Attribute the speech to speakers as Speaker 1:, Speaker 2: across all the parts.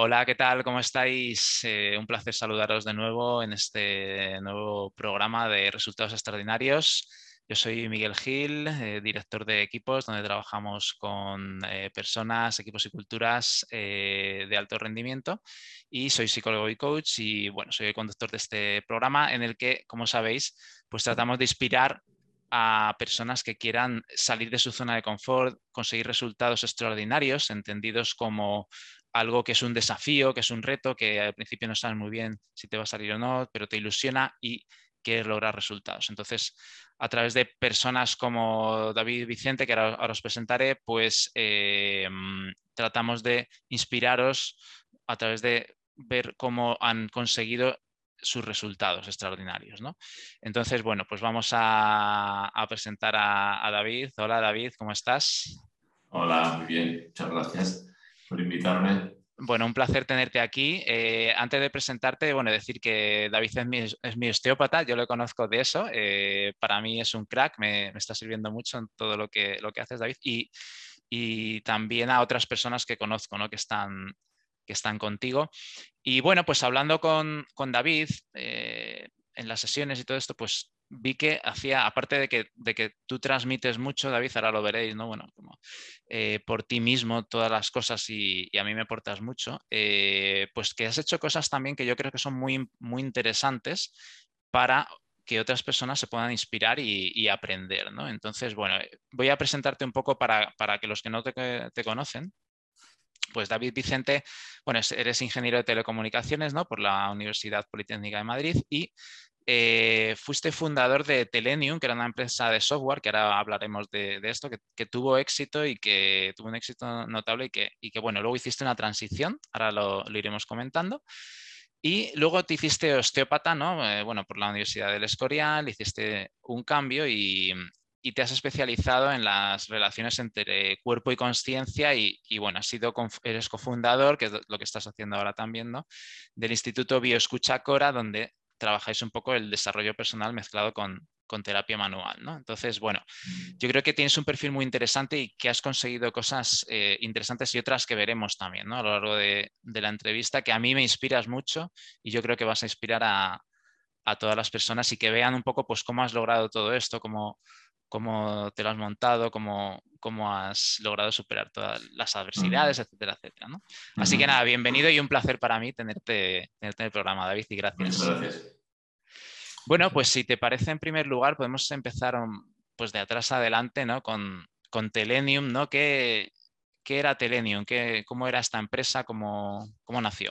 Speaker 1: Hola, ¿qué tal? ¿Cómo estáis? Eh, un placer saludaros de nuevo en este nuevo programa de resultados extraordinarios. Yo soy Miguel Gil, eh, director de equipos, donde trabajamos con eh, personas, equipos y culturas de alto rendimiento. Y soy psicólogo y coach y bueno, soy el conductor de este programa en el que, como sabéis, pues tratamos de inspirar a personas que quieran salir de su zona de confort, conseguir resultados extraordinarios, entendidos como algo que es un desafío, que es un reto, que al principio no sabes muy bien si te va a salir o no, pero te ilusiona y quieres lograr resultados. Entonces, a través de personas como David Vicente, que ahora, os presentaré, pues eh, tratamos de inspiraros a través de ver cómo han conseguido sus resultados extraordinarios. ¿no? Entonces, bueno, pues vamos a, presentar a David. Hola David, ¿cómo estás?
Speaker 2: Hola, muy bien, muchas gracias por invitarme.
Speaker 1: Bueno, un placer tenerte aquí. Eh, antes de presentarte, bueno, decir que David es mi, osteópata, yo lo conozco de eso. Eh, para mí es un crack, me, está sirviendo mucho en todo lo que, lo que haces, David. Y, también a otras personas que conozco, ¿no? que, están, que están contigo. Y bueno, pues hablando con, David eh, en las sesiones y todo esto, pues vi que hacía, aparte de que, de que tú transmites mucho, David, ahora lo veréis, ¿no? Bueno, como, eh, por ti mismo todas las cosas y, a mí me aportas mucho, eh, pues que has hecho cosas también que yo creo que son muy, muy interesantes para que otras personas se puedan inspirar y, aprender, ¿no? Entonces, bueno, eh, voy a presentarte un poco para, que los que no te conocen, pues David Vicente, bueno, eres ingeniero de telecomunicaciones, ¿no? Por la Universidad Politécnica de Madrid y eh, fuiste fundador de Telenium, que era una empresa de software, que ahora hablaremos de, esto, que, tuvo éxito y que tuvo un éxito notable y que, bueno, luego hiciste una transición, ahora lo, iremos comentando. Y luego te hiciste osteópata, ¿no? Eh, bueno, por la Universidad del Escorial, hiciste un cambio y, y te has especializado en las relaciones entre cuerpo y conciencia y, bueno, has sido, eres cofundador, que es lo que estás haciendo ahora también, ¿no? Del Instituto Bioescucha Cora, donde trabajáis un poco el desarrollo personal mezclado con, terapia manual. ¿no? Entonces, bueno, yo creo que tienes un perfil muy interesante y que has conseguido cosas eh, interesantes y otras que veremos también ¿no? a lo largo de, la entrevista, que a mí me inspiras mucho y yo creo que vas a inspirar a, todas las personas y que vean un poco pues, cómo has logrado todo esto, cómo, cómo te lo has montado, cómo, cómo has logrado superar todas las adversidades, etcétera, etcétera. ¿no? Así que nada, bienvenido y un placer para mí tenerte, en el programa, David, y gracias.
Speaker 2: gracias.
Speaker 1: Bueno, pues si te parece, en primer lugar, podemos empezar pues, de atrás adelante ¿no? con, con Telenium, ¿no? ¿Qué, qué era Telenium? ¿Qué, ¿Cómo era esta empresa? ¿Cómo, cómo nació?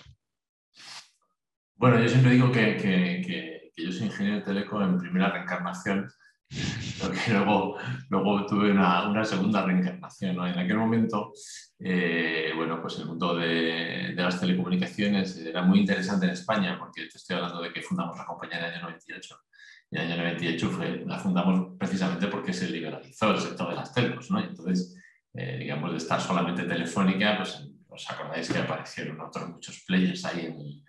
Speaker 2: Bueno, yo siempre digo que, que, que, que yo soy ingeniero de teleco en primera reencarnación porque luego, luego tuve una, segunda reencarnación. En aquel momento, eh, bueno, pues el mundo de, las telecomunicaciones era muy interesante en España, porque te estoy hablando de que fundamos la compañía en el año 98. Y en el año 98 fue, la fundamos precisamente porque se liberalizó el sector de las telecos. ¿no? entonces, eh, digamos, de estar solamente telefónica, pues os acordáis que aparecieron otros muchos players ahí en el,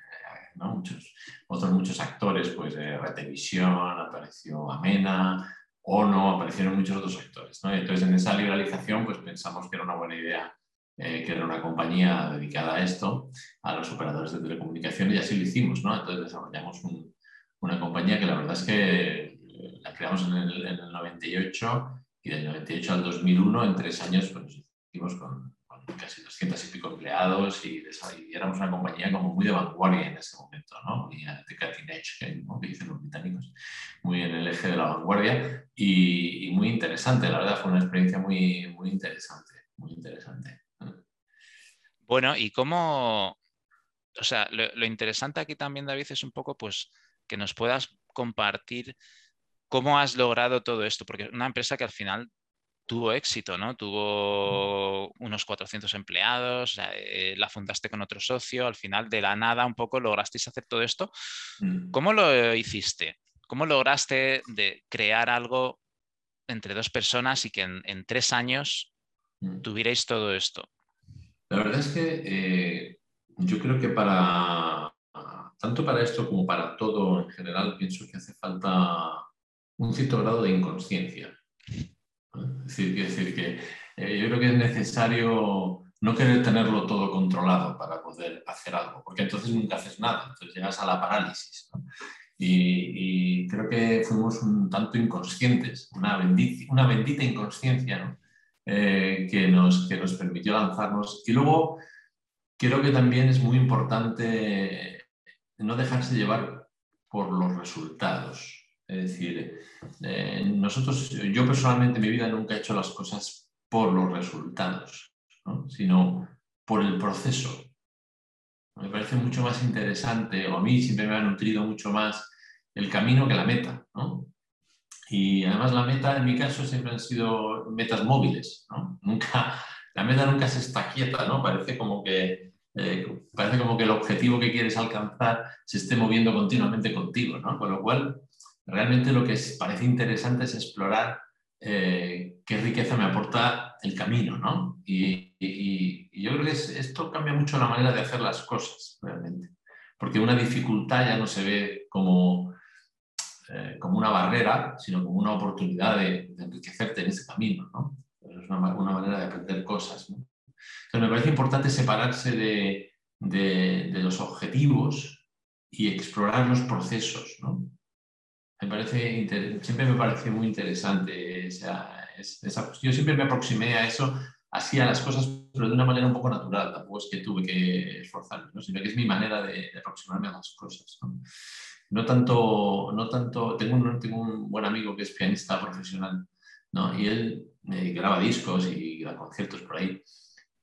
Speaker 2: muchos, otros muchos actores, pues eh, Retevisión, apareció Amena, ONO, aparecieron muchos otros actores. entonces en esa liberalización pues pensamos que era una buena idea eh, que era una compañía dedicada a esto, a los operadores de telecomunicaciones, y así lo hicimos. Entonces desarrollamos una compañía que la verdad es que eh, la creamos en el, en el 98 y del 98 al 2001, en tres años, pues hicimos con, casi 200 y pico empleados y, éramos una compañía como muy de vanguardia en ese momento, ¿no? muy de cutting edge, que dicen los británicos, muy en el eje de la vanguardia y, muy interesante, la verdad fue una experiencia muy, muy interesante, muy interesante.
Speaker 1: Bueno, y cómo, o sea, lo, lo interesante aquí también, David, es un poco pues que nos puedas compartir cómo has logrado todo esto, porque es una empresa que al final tuvo éxito, ¿no? Tuvo unos 400 empleados, eh, la fundaste con otro socio, al final de la nada un poco lograsteis hacer todo esto. Mm. ¿Cómo lo hiciste? ¿Cómo lograste de crear algo entre dos personas y que en, tres años mm. tuvierais todo esto?
Speaker 2: La verdad es que eh, yo creo que para tanto para esto como para todo en general pienso que hace falta un cierto grado de inconsciencia. Es decir, que eh, yo creo que es necesario no querer tenerlo todo controlado para poder hacer algo, porque entonces nunca haces nada, entonces llegas a la parálisis. Y, creo que fuimos un tanto inconscientes, una, bendita inconsciencia eh, que, nos, que nos permitió lanzarnos. Y luego creo que también es muy importante no dejarse llevar por los resultados. Es decir, eh, nosotros, yo personalmente en mi vida nunca he hecho las cosas por los resultados, sino por el proceso. Me parece mucho más interesante, o a mí siempre me ha nutrido mucho más el camino que la meta. Y además la meta, en mi caso, siempre han sido metas móviles. Nunca, la meta nunca se está quieta, ¿no? Parece como que eh, parece como que el objetivo que quieres alcanzar se esté moviendo continuamente contigo, ¿no? Con lo cual, realmente lo que parece interesante es explorar eh, qué riqueza me aporta el camino, ¿no? Y, yo creo que esto cambia mucho la manera de hacer las cosas, realmente. Porque una dificultad ya no se ve como, eh, como una barrera, sino como una oportunidad de, enriquecerte en ese camino, ¿no? Es una, manera de aprender cosas. Entonces me parece importante separarse de, de los objetivos y explorar los procesos, ¿no? Me parece siempre me pareció muy interesante esa, esa, Yo siempre me aproximé a eso, así a las cosas, pero de una manera un poco natural. Tampoco es que tuve que esforzarme, ¿no? sino que es mi manera de, aproximarme a las cosas. ¿no? tanto, no tanto tengo, un, tengo un buen amigo que es pianista profesional ¿no? y él me graba discos y da conciertos por ahí.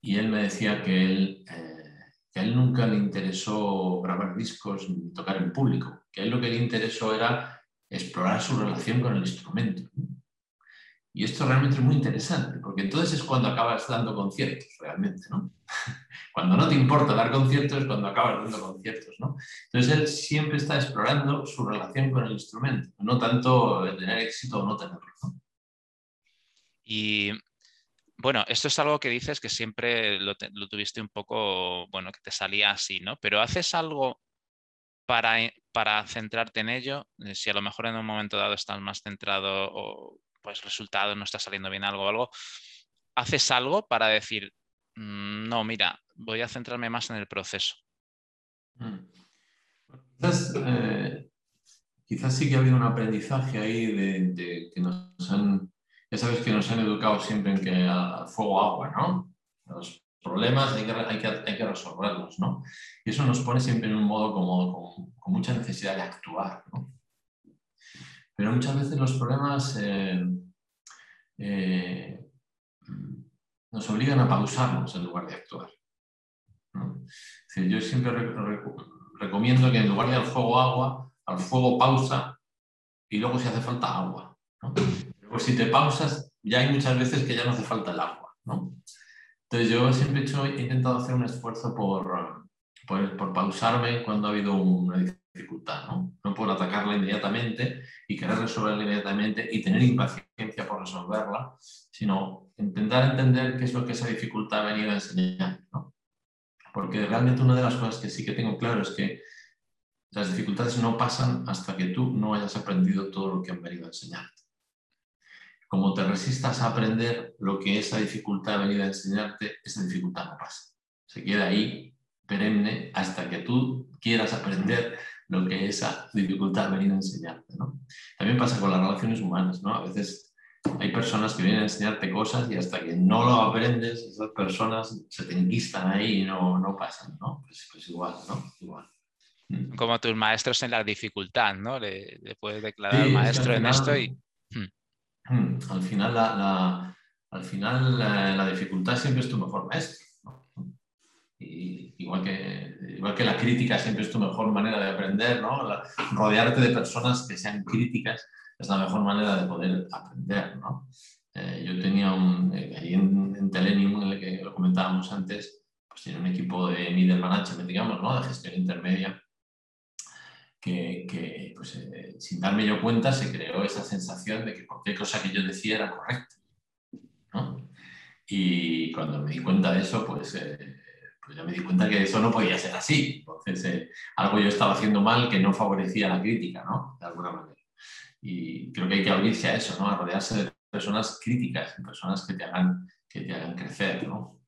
Speaker 2: Y él me decía que él, eh, que a él nunca le interesó grabar discos ni tocar en público, que a él lo que le interesó era explorar su relación con el instrumento. Y esto realmente es muy interesante, porque entonces es cuando acabas dando conciertos, realmente, ¿no? Cuando no te importa dar conciertos es cuando acabas dando conciertos, ¿no? Entonces él siempre está explorando su relación con el instrumento, no tanto tener éxito o no tenerlo.
Speaker 1: Y bueno, esto es algo que dices que siempre lo, lo, tuviste un poco, bueno, que te salía así, ¿no? Pero haces algo para, para centrarte en ello, eh, si a lo mejor en un momento dado estás más centrado o pues resultado no está saliendo bien algo o algo, haces algo para decir, mm, no, mira, voy a centrarme más en el proceso.
Speaker 2: Mm. Eh, quizás, sí que ha habido un aprendizaje ahí de, que nos han, ya sabes que nos han educado siempre en que a fuego agua, ¿no? Problemas hay que, hay que, hay que resolverlos, ¿no? Y eso nos pone siempre en un modo como, con, mucha necesidad de actuar. Pero muchas veces los problemas eh, eh, nos obligan a pausarnos en lugar de actuar. yo siempre recomiendo que en lugar de al fuego agua, al fuego pausa y luego si hace falta agua. ¿no? Si te pausas, ya hay muchas veces que ya no hace falta el agua. Entonces yo siempre he, intentado hacer un esfuerzo por, por, pausarme cuando ha habido una dificultad, ¿no? no por atacarla inmediatamente y querer resolverla inmediatamente y tener impaciencia por resolverla, sino intentar entender qué es lo que esa dificultad ha venido a enseñar. ¿no? Porque realmente una de las cosas que sí que tengo claro es que las dificultades no pasan hasta que tú no hayas aprendido todo lo que han venido a enseñar como te resistas a aprender lo que esa dificultad ha venido a enseñarte, esa dificultad no pasa. Se queda ahí perenne hasta que tú quieras aprender lo que esa dificultad ha venido a enseñarte. También pasa con las relaciones humanas. ¿no? A veces hay personas que vienen a enseñarte cosas y hasta que no lo aprendes, esas personas se te enquistan ahí y no, no pasan. ¿no? Pues, pues igual, ¿no? Igual.
Speaker 1: Mm. Como tus maestros en la dificultad, ¿no? Le, puedes declarar maestro en esto y
Speaker 2: Hmm, al final la, al final la, dificultad siempre es tu mejor maestro. Y igual, que, igual que la crítica siempre es tu mejor manera de aprender, ¿no? rodearte de personas que sean críticas es la mejor manera de poder aprender. ¿no? Eh, yo tenía un, eh, ahí en, en Telenium, en el que lo comentábamos antes, pues tenía un equipo de middle management, digamos, ¿no? de gestión intermedia, que, pues, eh, sin darme yo cuenta se creó esa sensación de que cualquier cosa que yo decía era correcta. Y cuando me di cuenta de eso, pues, eh, pues, ya me di cuenta que eso no podía ser así. Entonces, eh, algo yo estaba haciendo mal que no favorecía la crítica, ¿no? De alguna manera. Y creo que hay que abrirse a eso, ¿no? A rodearse de personas críticas, personas que te hagan, que te hagan crecer, ¿no?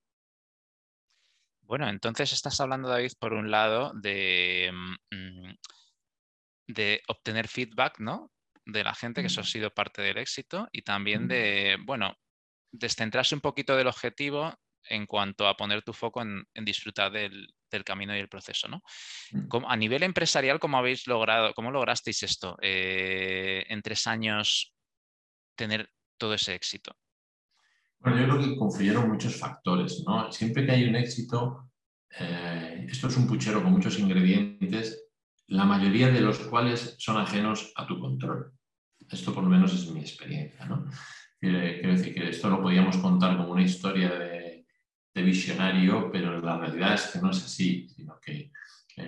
Speaker 1: Bueno, entonces estás hablando, David, por un lado, de, mm, de obtener feedback, ¿no? De la gente, que eso ha sido parte del éxito, y también de, bueno, descentrarse un poquito del objetivo en cuanto a poner tu foco en, disfrutar del, camino y el proceso, ¿no? a nivel empresarial, ¿cómo habéis logrado, cómo lograsteis esto eh, en tres años tener todo ese éxito?
Speaker 2: Bueno, yo creo que confluyeron muchos factores, ¿no? Siempre que hay un éxito, eh, esto es un puchero con muchos ingredientes, la mayoría de los cuales son ajenos a tu control. Esto por lo menos es mi experiencia, ¿no? Quiero decir que esto lo podíamos contar como una historia de, visionario, pero la realidad es que no es así, sino que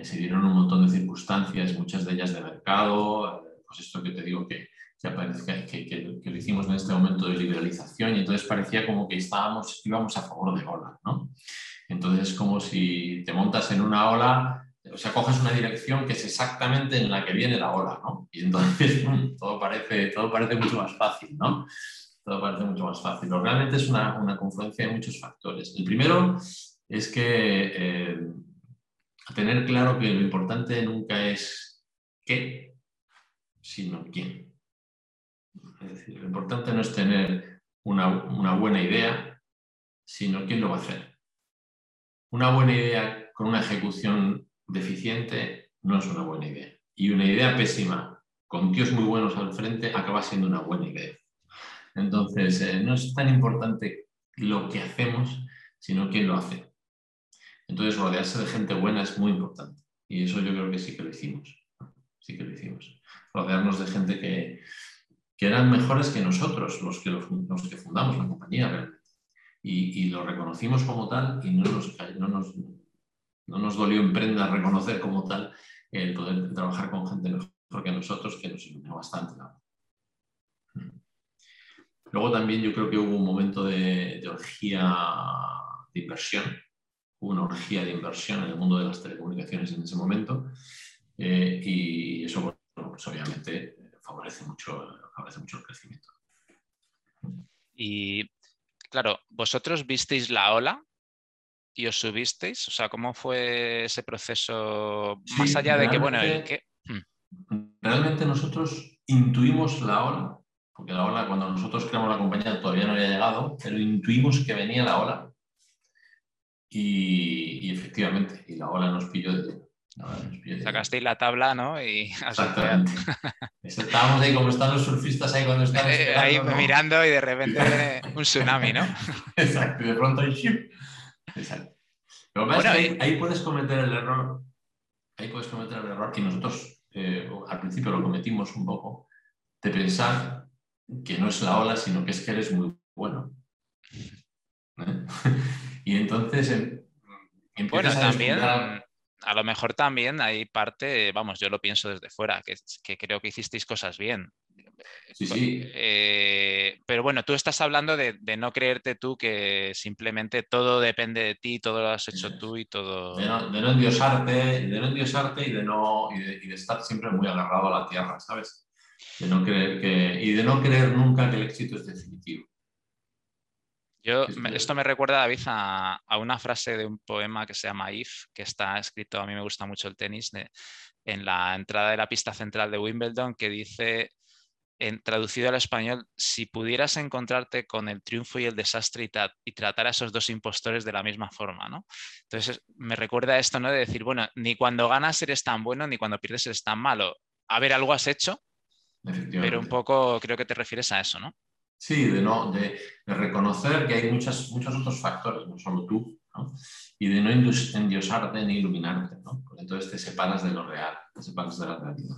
Speaker 2: se dieron un montón de circunstancias, muchas de ellas de mercado, pues esto que te digo que, que, que, lo hicimos en este momento de liberalización y entonces parecía como que estábamos, íbamos a favor de ola, ¿no? Entonces es como si te montas en una ola o sea, coges una dirección que es exactamente en la que viene la ola, ¿no? Y entonces todo, parece, todo parece mucho más fácil, ¿no? Todo parece mucho más fácil. Pero realmente es una, una confluencia de muchos factores. El primero es que eh, tener claro que lo importante nunca es qué, sino quién. Es decir, lo importante no es tener una, una buena idea, sino quién lo va a hacer. Una buena idea con una ejecución deficiente no es una buena idea. Y una idea pésima con tíos muy buenos al frente acaba siendo una buena idea. Entonces, eh, no es tan importante lo que hacemos, sino quién lo hace. Entonces, rodearse de gente buena es muy importante. Y eso yo creo que sí que lo hicimos. Sí que lo hicimos. Rodearnos de gente que, eran mejores que nosotros, los que, los, que fundamos la compañía realmente. Y, lo reconocimos como tal y no nos, no nos, no nos dolió en prenda reconocer como tal el poder trabajar con gente mejor que nosotros, que nos iluminó bastante. Luego también yo creo que hubo un momento de, orgía de inversión, hubo una orgía de inversión en el mundo de las telecomunicaciones en ese momento eh, y eso pues obviamente favorece mucho, favorece mucho el crecimiento.
Speaker 1: Y claro, vosotros visteis la ola y os subisteis? O sea, ¿cómo fue ese proceso? Más allá de que, bueno,
Speaker 2: hmm. Realmente nosotros intuimos la ola, porque la ola, cuando nosotros creamos la compañía, todavía no había llegado, pero intuimos que venía la ola. Y, efectivamente, y la ola nos pilló de
Speaker 1: Sacasteis la tabla, ¿no? Y
Speaker 2: Exactamente. Estábamos ahí como están los surfistas ahí cuando están
Speaker 1: eh, Ahí mirando y de repente viene un tsunami, ¿no?
Speaker 2: Exacto, y de pronto hay Exacto. ahí, puedes cometer el error, ahí puedes cometer el error que nosotros eh, al principio lo cometimos un poco, de pensar que no es la ola, sino que es que eres muy bueno. ¿Eh? y entonces
Speaker 1: em, bueno, también, a lo mejor también hay parte, vamos, yo lo pienso desde fuera, que, que creo que hicisteis cosas bien.
Speaker 2: Sí, sí.
Speaker 1: Eh, pero bueno, tú estás hablando de, no creerte tú que simplemente todo depende de ti, todo lo has hecho tú y todo.
Speaker 2: De no, de no endiosarte, de no endiosarte y de no y de, estar siempre muy agarrado a la tierra, ¿sabes? De no creer que, y de no creer nunca que el éxito es definitivo.
Speaker 1: Yo, esto me recuerda, David, a, a, una frase de un poema que se llama If, que está escrito, a mí me gusta mucho el tenis, en la entrada de la pista central de Wimbledon, que dice en, traducido al español, si pudieras encontrarte con el triunfo y el desastre y, tratar a esos dos impostores de la misma forma, ¿no? Entonces me recuerda esto, ¿no? De decir, bueno, ni cuando ganas eres tan bueno, ni cuando pierdes eres tan malo. A ver, algo has hecho, pero un poco creo que te refieres a eso, ¿no?
Speaker 2: Sí, de, no, de, reconocer que hay muchas, muchos otros factores, no solo tú, ¿no? y de no endiosarte ni iluminarte, ¿no? entonces te separas de lo real, te separas de la realidad.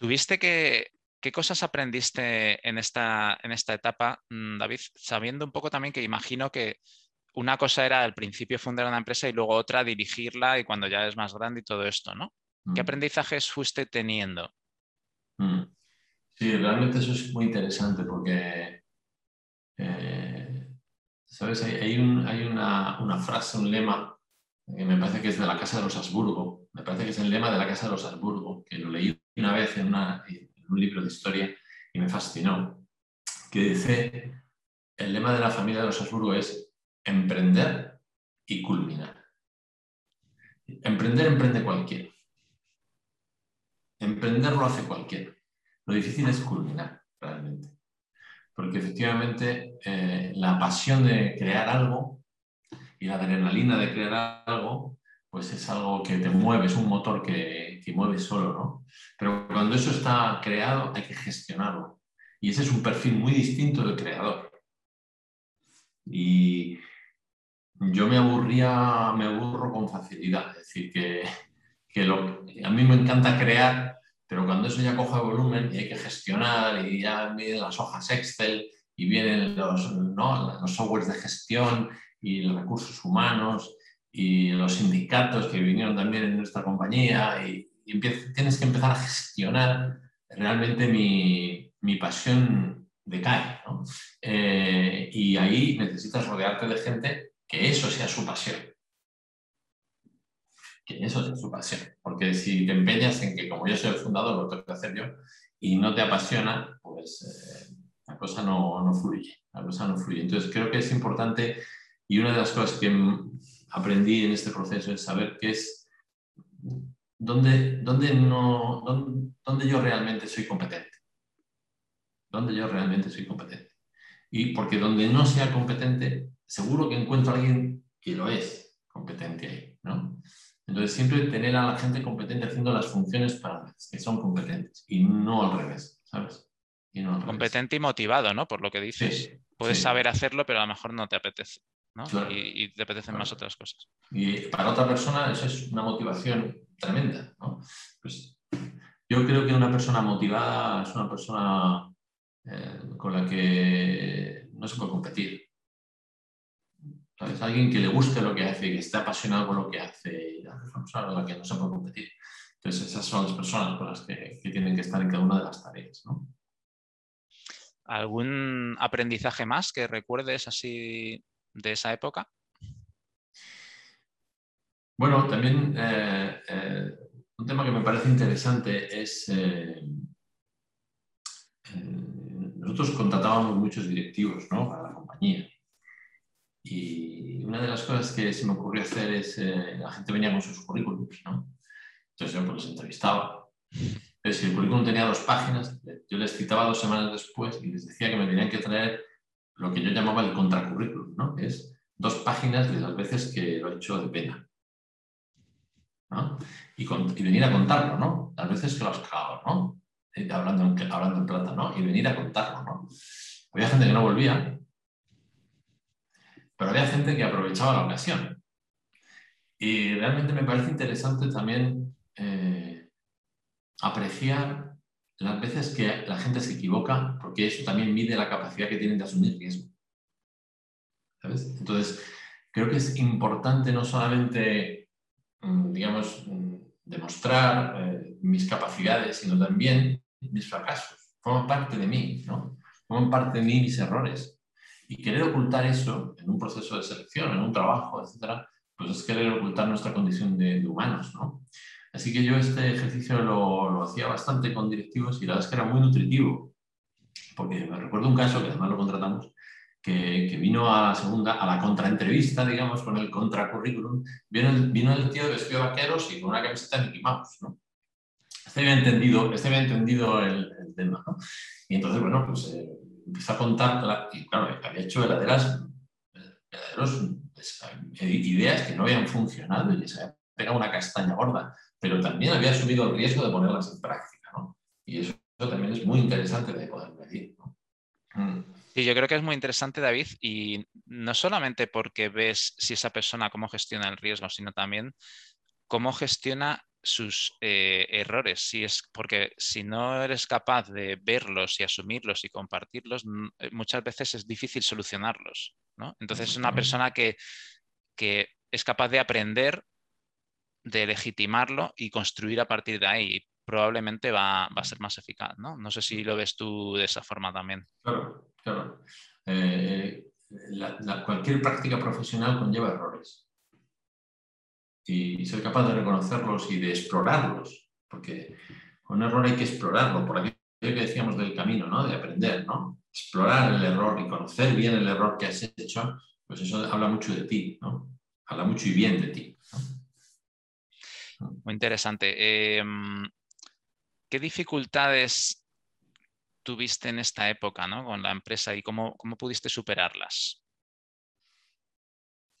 Speaker 1: ¿Tuviste que, qué cosas aprendiste en esta, en esta etapa, mm, David? Sabiendo un poco también que imagino que una cosa era al principio fundar una empresa y luego otra dirigirla y cuando ya es más grande y todo esto, ¿no? ¿Qué mm. aprendizajes fuiste teniendo?
Speaker 2: Mm. Sí, realmente eso es muy interesante porque, eh, ¿sabes? Hay, hay una, frase, un lema, que me parece que es de la Casa de los Habsburgo, me parece que es el lema de la Casa de los Habsburgo, que lo leí una vez en, un libro de historia y me fascinó, que dice, el lema de la familia de los Habsburgo es emprender y culminar. Emprender, emprende cualquiera. Emprender lo hace cualquiera. Lo difícil es culminar, realmente. Porque efectivamente eh, la pasión de crear algo y la adrenalina de crear algo, pues es algo que te mueve, es un motor que, que mueve solo, ¿no? Pero cuando eso está creado hay que gestionarlo. Y ese es un perfil muy distinto del creador. Y yo me aburría, me aburro con facilidad. Es decir, que, que a mí me encanta crear, pero cuando eso ya coja volumen y hay que gestionar y ya vienen las hojas Excel y vienen los, ¿no? los softwares de gestión y los recursos humanos y los sindicatos que vinieron también en nuestra compañía y, tienes que empezar a gestionar realmente mi, mi pasión decae. ¿no? Eh, y ahí necesitas rodearte de gente que eso sea su pasión. Que eso sea su pasión. Porque si te empeñas en que como yo soy el fundador, lo tengo que hacer yo, y no te apasiona, pues eh, la cosa no, no, fluye. La cosa no fluye. Entonces creo que es importante y una de las cosas que aprendí en este proceso es saber qué es dónde, dónde, no, dónde, yo realmente soy competente. Dónde yo realmente soy competente. Y porque donde no sea competente, seguro que encuentro a alguien que lo es competente ahí, ¿no? Entonces, siempre tener a la gente competente haciendo las funciones para las que son competentes y no al revés, ¿sabes?
Speaker 1: competente y motivado, ¿no? Por lo que dices. Puedes saber hacerlo, pero a lo mejor no te apetece. ¿No? Y, te apetecen más otras cosas.
Speaker 2: Y para otra persona eso es una motivación tremenda. ¿no? Pues yo creo que una persona motivada es una persona eh, con la que no se puede competir. Es alguien que le guste lo que hace, y que esté apasionado con lo que hace, es una persona con la que no se puede competir. Entonces, esas son las personas con las que, que tienen que estar en cada una de las tareas. ¿no?
Speaker 1: ¿Algún aprendizaje más que recuerdes así de esa época?
Speaker 2: Bueno, también eh, eh, un tema que me parece interesante es, eh, nosotros contratábamos muchos directivos ¿no? para la compañía y una de las cosas que se me ocurrió hacer es, la gente venía con sus currículums, ¿no? entonces yo pues, los entrevistaba. Entonces, si el currículum tenía dos páginas, yo les citaba dos semanas después y les decía que me tenían que traer lo que yo llamaba el contracurrículum, ¿no? es dos páginas de las veces que lo he hecho de pena. Y, venir a contarlo, ¿no? Las veces que lo has cagado, ¿no? Eh, hablando, en, hablando en plata, ¿no? Y venir a contarlo, ¿no? Había gente que no volvía, pero había gente que aprovechaba la ocasión. Y realmente me parece interesante también eh, apreciar las veces que la gente se equivoca, porque eso también mide la capacidad que tienen de asumir riesgo. ¿Sabes? Entonces, creo que es importante no solamente, mm, digamos, mm, demostrar eh, mis capacidades, sino también mis fracasos. Forman parte de mí, ¿no? Forman parte de mí mis errores. Y querer ocultar eso en un proceso de selección, en un trabajo, etcétera, pues es querer ocultar nuestra condición de, de humanos, ¿no? Así que yo este ejercicio lo, hacía bastante con directivos y la verdad es que era muy nutritivo, porque me recuerdo un caso que además lo contratamos, que, vino a la segunda, a la contraentrevista, digamos, con el contracurrículum, vino el, vino el tío vestido de vaqueros y con una camiseta de Mickey Mouse, ¿no? Este había entendido, este había entendido el, tema, ¿no? Y entonces, bueno, pues eh, empezó a contar, y claro, había hecho verdaderas, verdaderos, pues, ideas que no habían funcionado y se había pegado una castaña gorda pero también había asumido el riesgo de ponerlas en práctica. ¿no? Y eso, también es muy interesante de poder medir. ¿no?
Speaker 1: Mm. Sí, yo creo que es muy interesante, David, y no solamente porque ves si esa persona cómo gestiona el riesgo, sino también cómo gestiona sus eh, errores. Si es porque si no eres capaz de verlos y asumirlos y compartirlos, eh, muchas veces es difícil solucionarlos. ¿no? Entonces es una persona que, que es capaz de aprender de legitimarlo y construir a partir de ahí. Probablemente va, a ser más eficaz, ¿no? No sé si lo ves tú de esa forma también.
Speaker 2: Claro, claro. Eh, cualquier práctica profesional conlleva errores. Y, soy capaz de reconocerlos y de explorarlos, porque un error hay que explorarlo, por aquello que decíamos del camino, ¿no? De aprender, ¿no? Explorar el error y conocer bien el error que has hecho, pues eso habla mucho de ti, ¿no? habla mucho y bien de ti.
Speaker 1: Muy interesante. Em, ¿Qué dificultades tuviste en esta época con la empresa y cómo, cómo pudiste superarlas?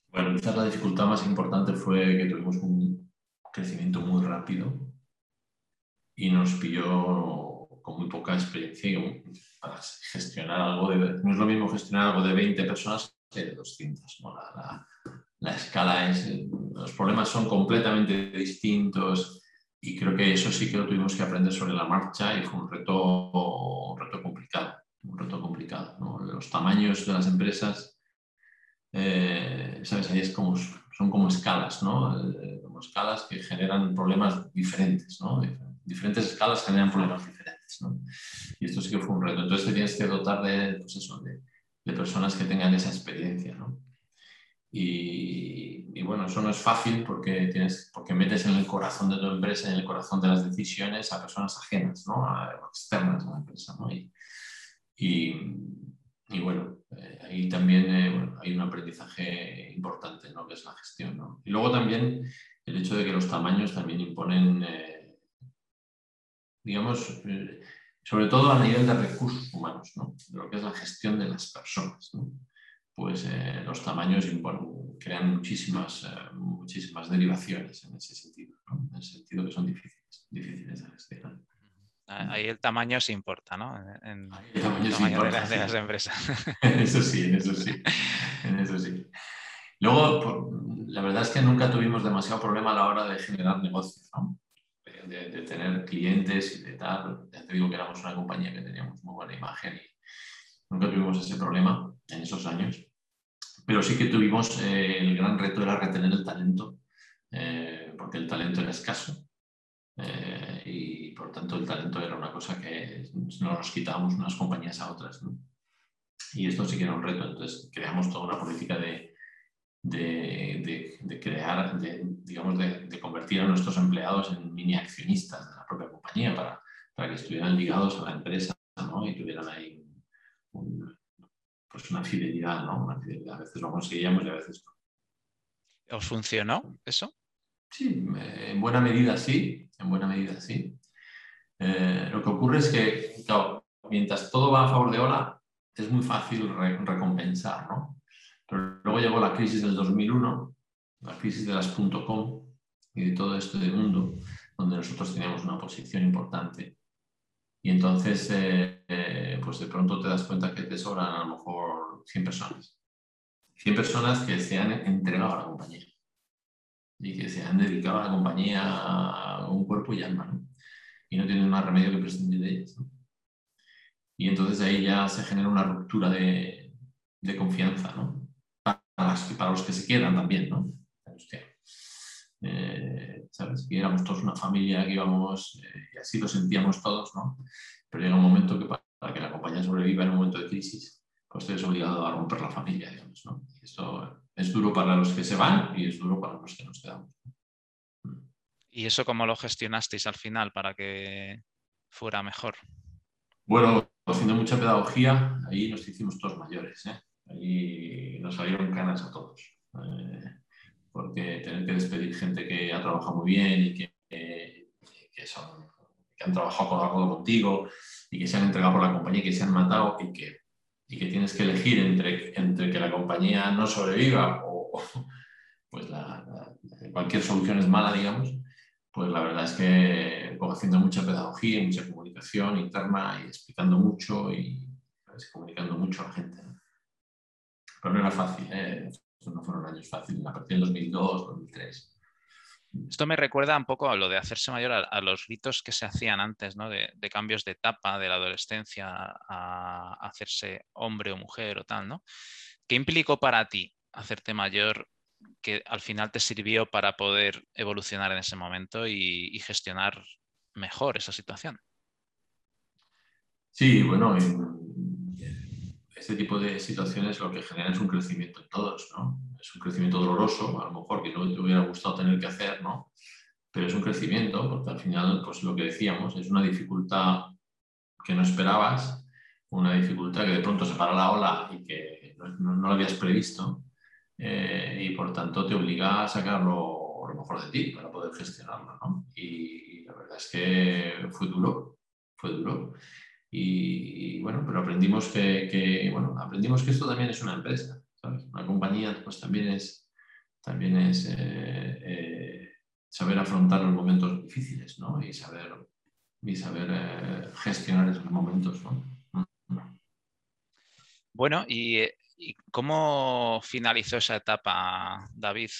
Speaker 2: Bueno, quizás la dificultad más importante fue que tuvimos un crecimiento muy rápido y nos pilló con muy poca experiencia para gestionar algo de... No es lo mismo gestionar algo de 20 personas que de 200. La, escala es... Los problemas son completamente distintos y creo que eso sí que lo tuvimos que aprender sobre la marcha y fue un reto, un reto complicado. Un reto complicado. Los tamaños de las empresas eh, ¿sabes? Ahí es como, son como escalas, ¿no? Eh, como escalas que generan problemas diferentes, ¿no? Diferentes escalas generan problemas diferentes, ¿no? Y esto sí que fue un reto. Entonces te tienes que dotar de, pues de, de personas que tengan esa experiencia, ¿no? Y, bueno, eso no es fácil porque, tienes, porque metes en el corazón de tu empresa, en el corazón de las decisiones a personas ajenas, ¿no? A, externas a la empresa, ¿no? Y, y, bueno, eh, ahí también eh, hay un aprendizaje importante, ¿no? que es la gestión. ¿no? Y luego también el hecho de que los tamaños también imponen, eh, digamos, sobre todo a nivel de recursos humanos, ¿no? lo que es la gestión de las personas. Pues los tamaños crean muchísimas, muchísimas derivaciones en ese sentido, ¿no? en el sentido que son difíciles, difíciles de gestionar.
Speaker 1: Ahí el tamaño se importa, ¿no?
Speaker 2: En, el tamaño, de, las, empresas. eso sí, en eso sí. En eso sí. Luego, la verdad es que nunca tuvimos demasiado problema a la hora de generar negocios, ¿no? de, tener clientes y de tal. Ya te digo que éramos una compañía que teníamos muy buena imagen y nunca tuvimos ese problema en esos años. Pero sí que tuvimos eh, el gran reto era retener el talento, eh, porque el talento era escaso. Eh, y por tanto el talento era una cosa que no nos quitábamos unas compañías a otras. Y esto sí que era un reto, entonces creamos toda una política de, de, crear, de, digamos, de, convertir a nuestros empleados en mini accionistas de la propia compañía para, para que estuvieran ligados a la empresa ¿no? y tuvieran ahí pues una fidelidad, ¿no? Una fidelidad. A veces lo conseguíamos y a veces no.
Speaker 1: ¿Os funcionó eso?
Speaker 2: Sí, en buena medida sí, en buena medida sí. Eh, lo que ocurre es que, mientras todo va a favor de Ola, es muy fácil recompensar, ¿no? Pero luego llegó la crisis del 2001, la crisis de las .com y de todo esto del mundo, donde nosotros teníamos una posición importante. Y entonces, eh, pues de pronto te das cuenta que te sobran a lo mejor 100 personas. 100 personas que se han entregado a la compañía y que se han dedicado a la compañía un cuerpo y alma, ¿no? Y no tienen más remedio que prescindir de ellas, Y entonces ahí ya se genera una ruptura de, de confianza, ¿no? Para, los que se quedan también, ¿no? Eh, ¿Sabes? Que éramos todos una familia, que íbamos, eh, y así lo sentíamos todos, ¿no? Pero llega un momento que para, que la compañía sobreviva en un momento de crisis, pues eres obligado a romper la familia, digamos, ¿no? Y esto es duro para los que se van y es duro para los que nos quedamos.
Speaker 1: ¿Y eso cómo lo gestionasteis al final para que fuera mejor?
Speaker 2: Bueno, haciendo mucha pedagogía, ahí nos hicimos todos mayores. ¿eh? Ahí nos salieron canas a todos. Eh, porque tener que despedir gente que ha trabajado muy bien y que, que, son, que han trabajado con algo contigo y que se han entregado por la compañía y que se han matado y que y que tienes que elegir entre, entre que la compañía no sobreviva o, pues cualquier solución es mala, digamos, pues la verdad es que haciendo mucha pedagogía mucha comunicación interna y explicando mucho y comunicando mucho a la gente. Pero no era fácil, ¿eh? No fueron años fáciles, a partir del 2002, 2003.
Speaker 1: Esto me recuerda un poco a lo de hacerse mayor, a, los ritos que se hacían antes, ¿no? de, cambios de etapa de la adolescencia a, hacerse hombre o mujer o tal, ¿no? ¿Qué implicó para ti hacerte mayor que al final te sirvió para poder evolucionar en ese momento y, gestionar mejor esa situación?
Speaker 2: Sí, bueno, este tipo de situaciones lo que generan es un crecimiento en todos, ¿no? es un crecimiento doloroso, a lo mejor que no te hubiera gustado tener que hacer, ¿no? Pero es un crecimiento, porque al final, pues lo que decíamos, es una dificultad que no esperabas, una dificultad que de pronto se para la ola y que no, lo habías previsto, eh, y por tanto te obliga a sacar lo, mejor de ti para poder gestionarlo. ¿no? Y, la verdad es que fue duro, fue duro. Y, bueno, pero aprendimos que, bueno, aprendimos que esto también es una empresa, ¿sabes? Una compañía pues también es, también es eh, eh, saber afrontar los momentos difíciles, ¿no? Y saber, y saber gestionar esos momentos, ¿no?
Speaker 1: Bueno, y ¿Y cómo finalizó esa etapa, David?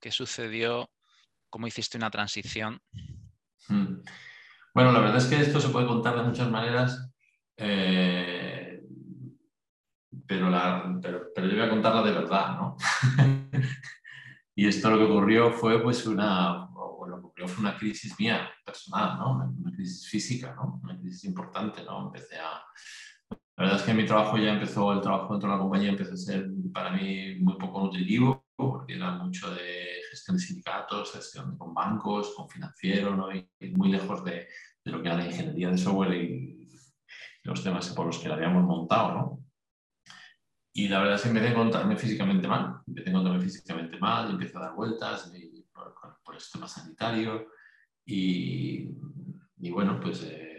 Speaker 1: ¿Qué sucedió? ¿Cómo hiciste una transición?
Speaker 2: Hmm. Bueno, la verdad es que esto se puede contar de muchas maneras, eh, pero, yo voy a contarla de verdad, ¿no? y esto lo que ocurrió fue pues una, fue una crisis mía personal, ¿no? Una, crisis física, ¿no? Una crisis importante, ¿no? Empecé a, la verdad es que mi trabajo ya empezó, el trabajo dentro de la compañía empezó a ser para mí muy poco nutritivo, porque era mucho de gestión de sindicatos, gestión con bancos, con financieros, ¿no? y, muy lejos de, de, lo que era la ingeniería de software y los temas por los que la habíamos montado. ¿no? Y la verdad es que empecé a encontrarme físicamente mal, empecé a encontrarme físicamente mal, empecé a dar vueltas por, el sistema sanitario y, bueno, pues... Eh,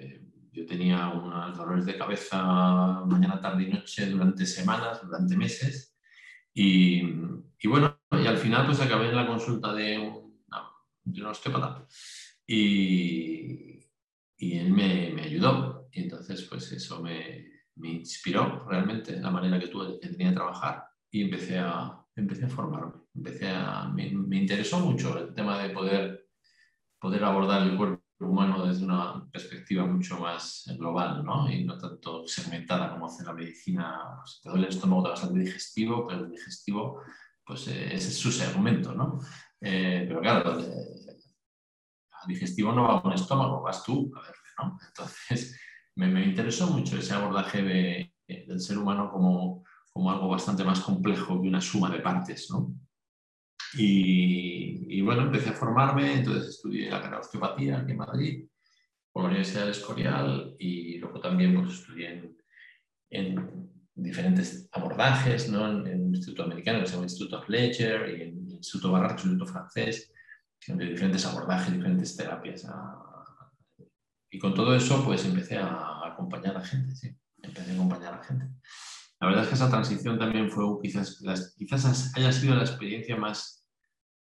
Speaker 2: yo tenía unos dolores de cabeza mañana, tarde y noche durante semanas, durante meses. Y, y bueno, y al final pues acabé en la consulta de un, de un osteópata. Y, y él me, me, ayudó. Y entonces pues eso me, me, inspiró realmente la manera que, tuve, que tenía de trabajar. Y empecé a, empecé a formarme. Empecé a, me, me interesó mucho el tema de poder, poder abordar el cuerpo humano desde una perspectiva mucho más global ¿no? y no tanto segmentada como hace la medicina. Si te duele el estómago, te vas al digestivo, pero el digestivo, pues eh, ese es su segmento. ¿no? Eh, pero claro, eh, al digestivo no va con el estómago, vas tú a verle. ¿no? Entonces, me, me interesó mucho ese abordaje de, del ser humano como, como algo bastante más complejo que una suma de partes. ¿no? Y, bueno, empecé a formarme, entonces estudié la carrera de osteopatía aquí en Madrid, por la Universidad del Escorial, y luego también pues, estudié en, diferentes abordajes, ¿no? en, el Instituto Americano, que se llama Instituto Fletcher, y en el Instituto Barrac, Instituto Francés, de diferentes abordajes, diferentes terapias. Y con todo eso, pues empecé a acompañar a gente, sí, empecé a acompañar a gente. La verdad es que esa transición también fue quizás, quizás haya sido la experiencia más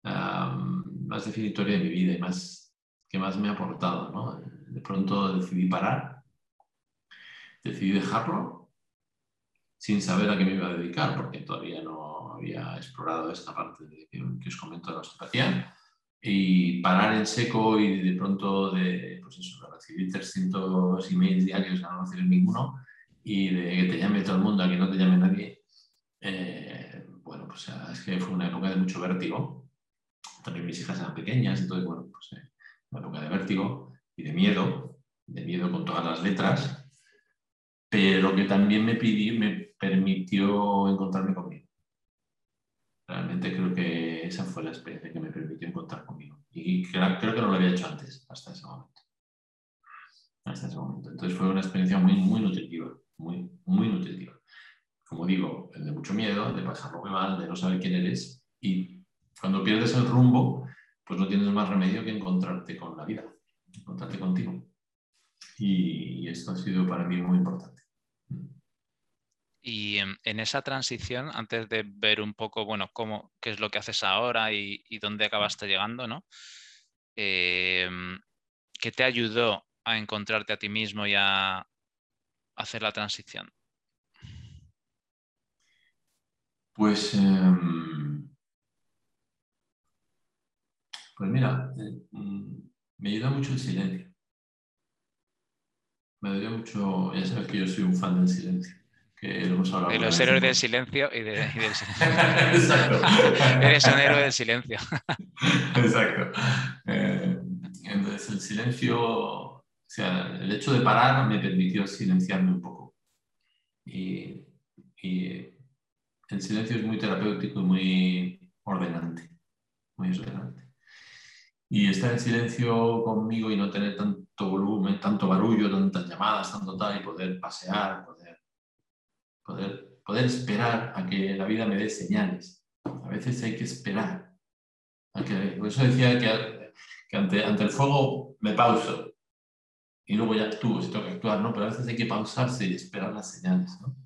Speaker 2: más definitoria de mi vida y más, que más me ha aportado. ¿no? De pronto decidí parar, decidí dejarlo sin saber a qué me iba a dedicar, porque todavía no había explorado esta parte de, que, os comento de la osteopatía. Y parar en seco y de pronto de, pues eso, recibir 300 emails diarios a no recibir ninguno y de que te llame todo el mundo a que no te llame nadie, eh, bueno, pues es que fue una época de mucho vértigo también mis hijas eran pequeñas, entonces, bueno, pues eh, una época de vértigo y de miedo, de miedo con todas las letras, pero que también me, pidió, me permitió encontrarme conmigo. Realmente creo que esa fue la experiencia que me permitió encontrar conmigo. Y creo, que no lo había hecho antes, hasta ese momento. Hasta ese momento. Entonces fue una experiencia muy, muy nutritiva, muy, muy nutritiva. Como digo, de mucho miedo, de pasarlo muy mal, de no saber quién eres y cuando pierdes el rumbo, pues no tienes más remedio que encontrarte con la vida, encontrarte contigo. Y, esto ha sido para mí muy importante.
Speaker 1: Y en, esa transición, antes de ver un poco, bueno, cómo, qué es lo que haces ahora y, dónde acabaste llegando, ¿no? Em, ¿Qué te ayudó a encontrarte a ti mismo y a hacer la transición?
Speaker 2: Pues em, Pues mira, eh, mm, me ayuda mucho el silencio. Me ayuda mucho, ya sabes que yo soy un fan del silencio. Que
Speaker 1: de los héroes del silencio y, del silencio. Exacto. Eres un héroe del silencio.
Speaker 2: Exacto. Eh, entonces el silencio, o sea, el hecho de parar me permitió silenciarme un poco. Y, y el silencio es muy terapéutico y muy ordenante. Muy ordenante y estar en silencio conmigo y no tener tanto volumen, tanto barullo, tantas llamadas, tanto tal, y poder pasear, poder, poder, poder esperar a que la vida me dé señales. A veces hay que esperar. por eso decía que, ante, el fuego me pauso y luego ya actúo si tengo que actuar, ¿no? Pero a veces hay que pausarse y esperar las señales, ¿no?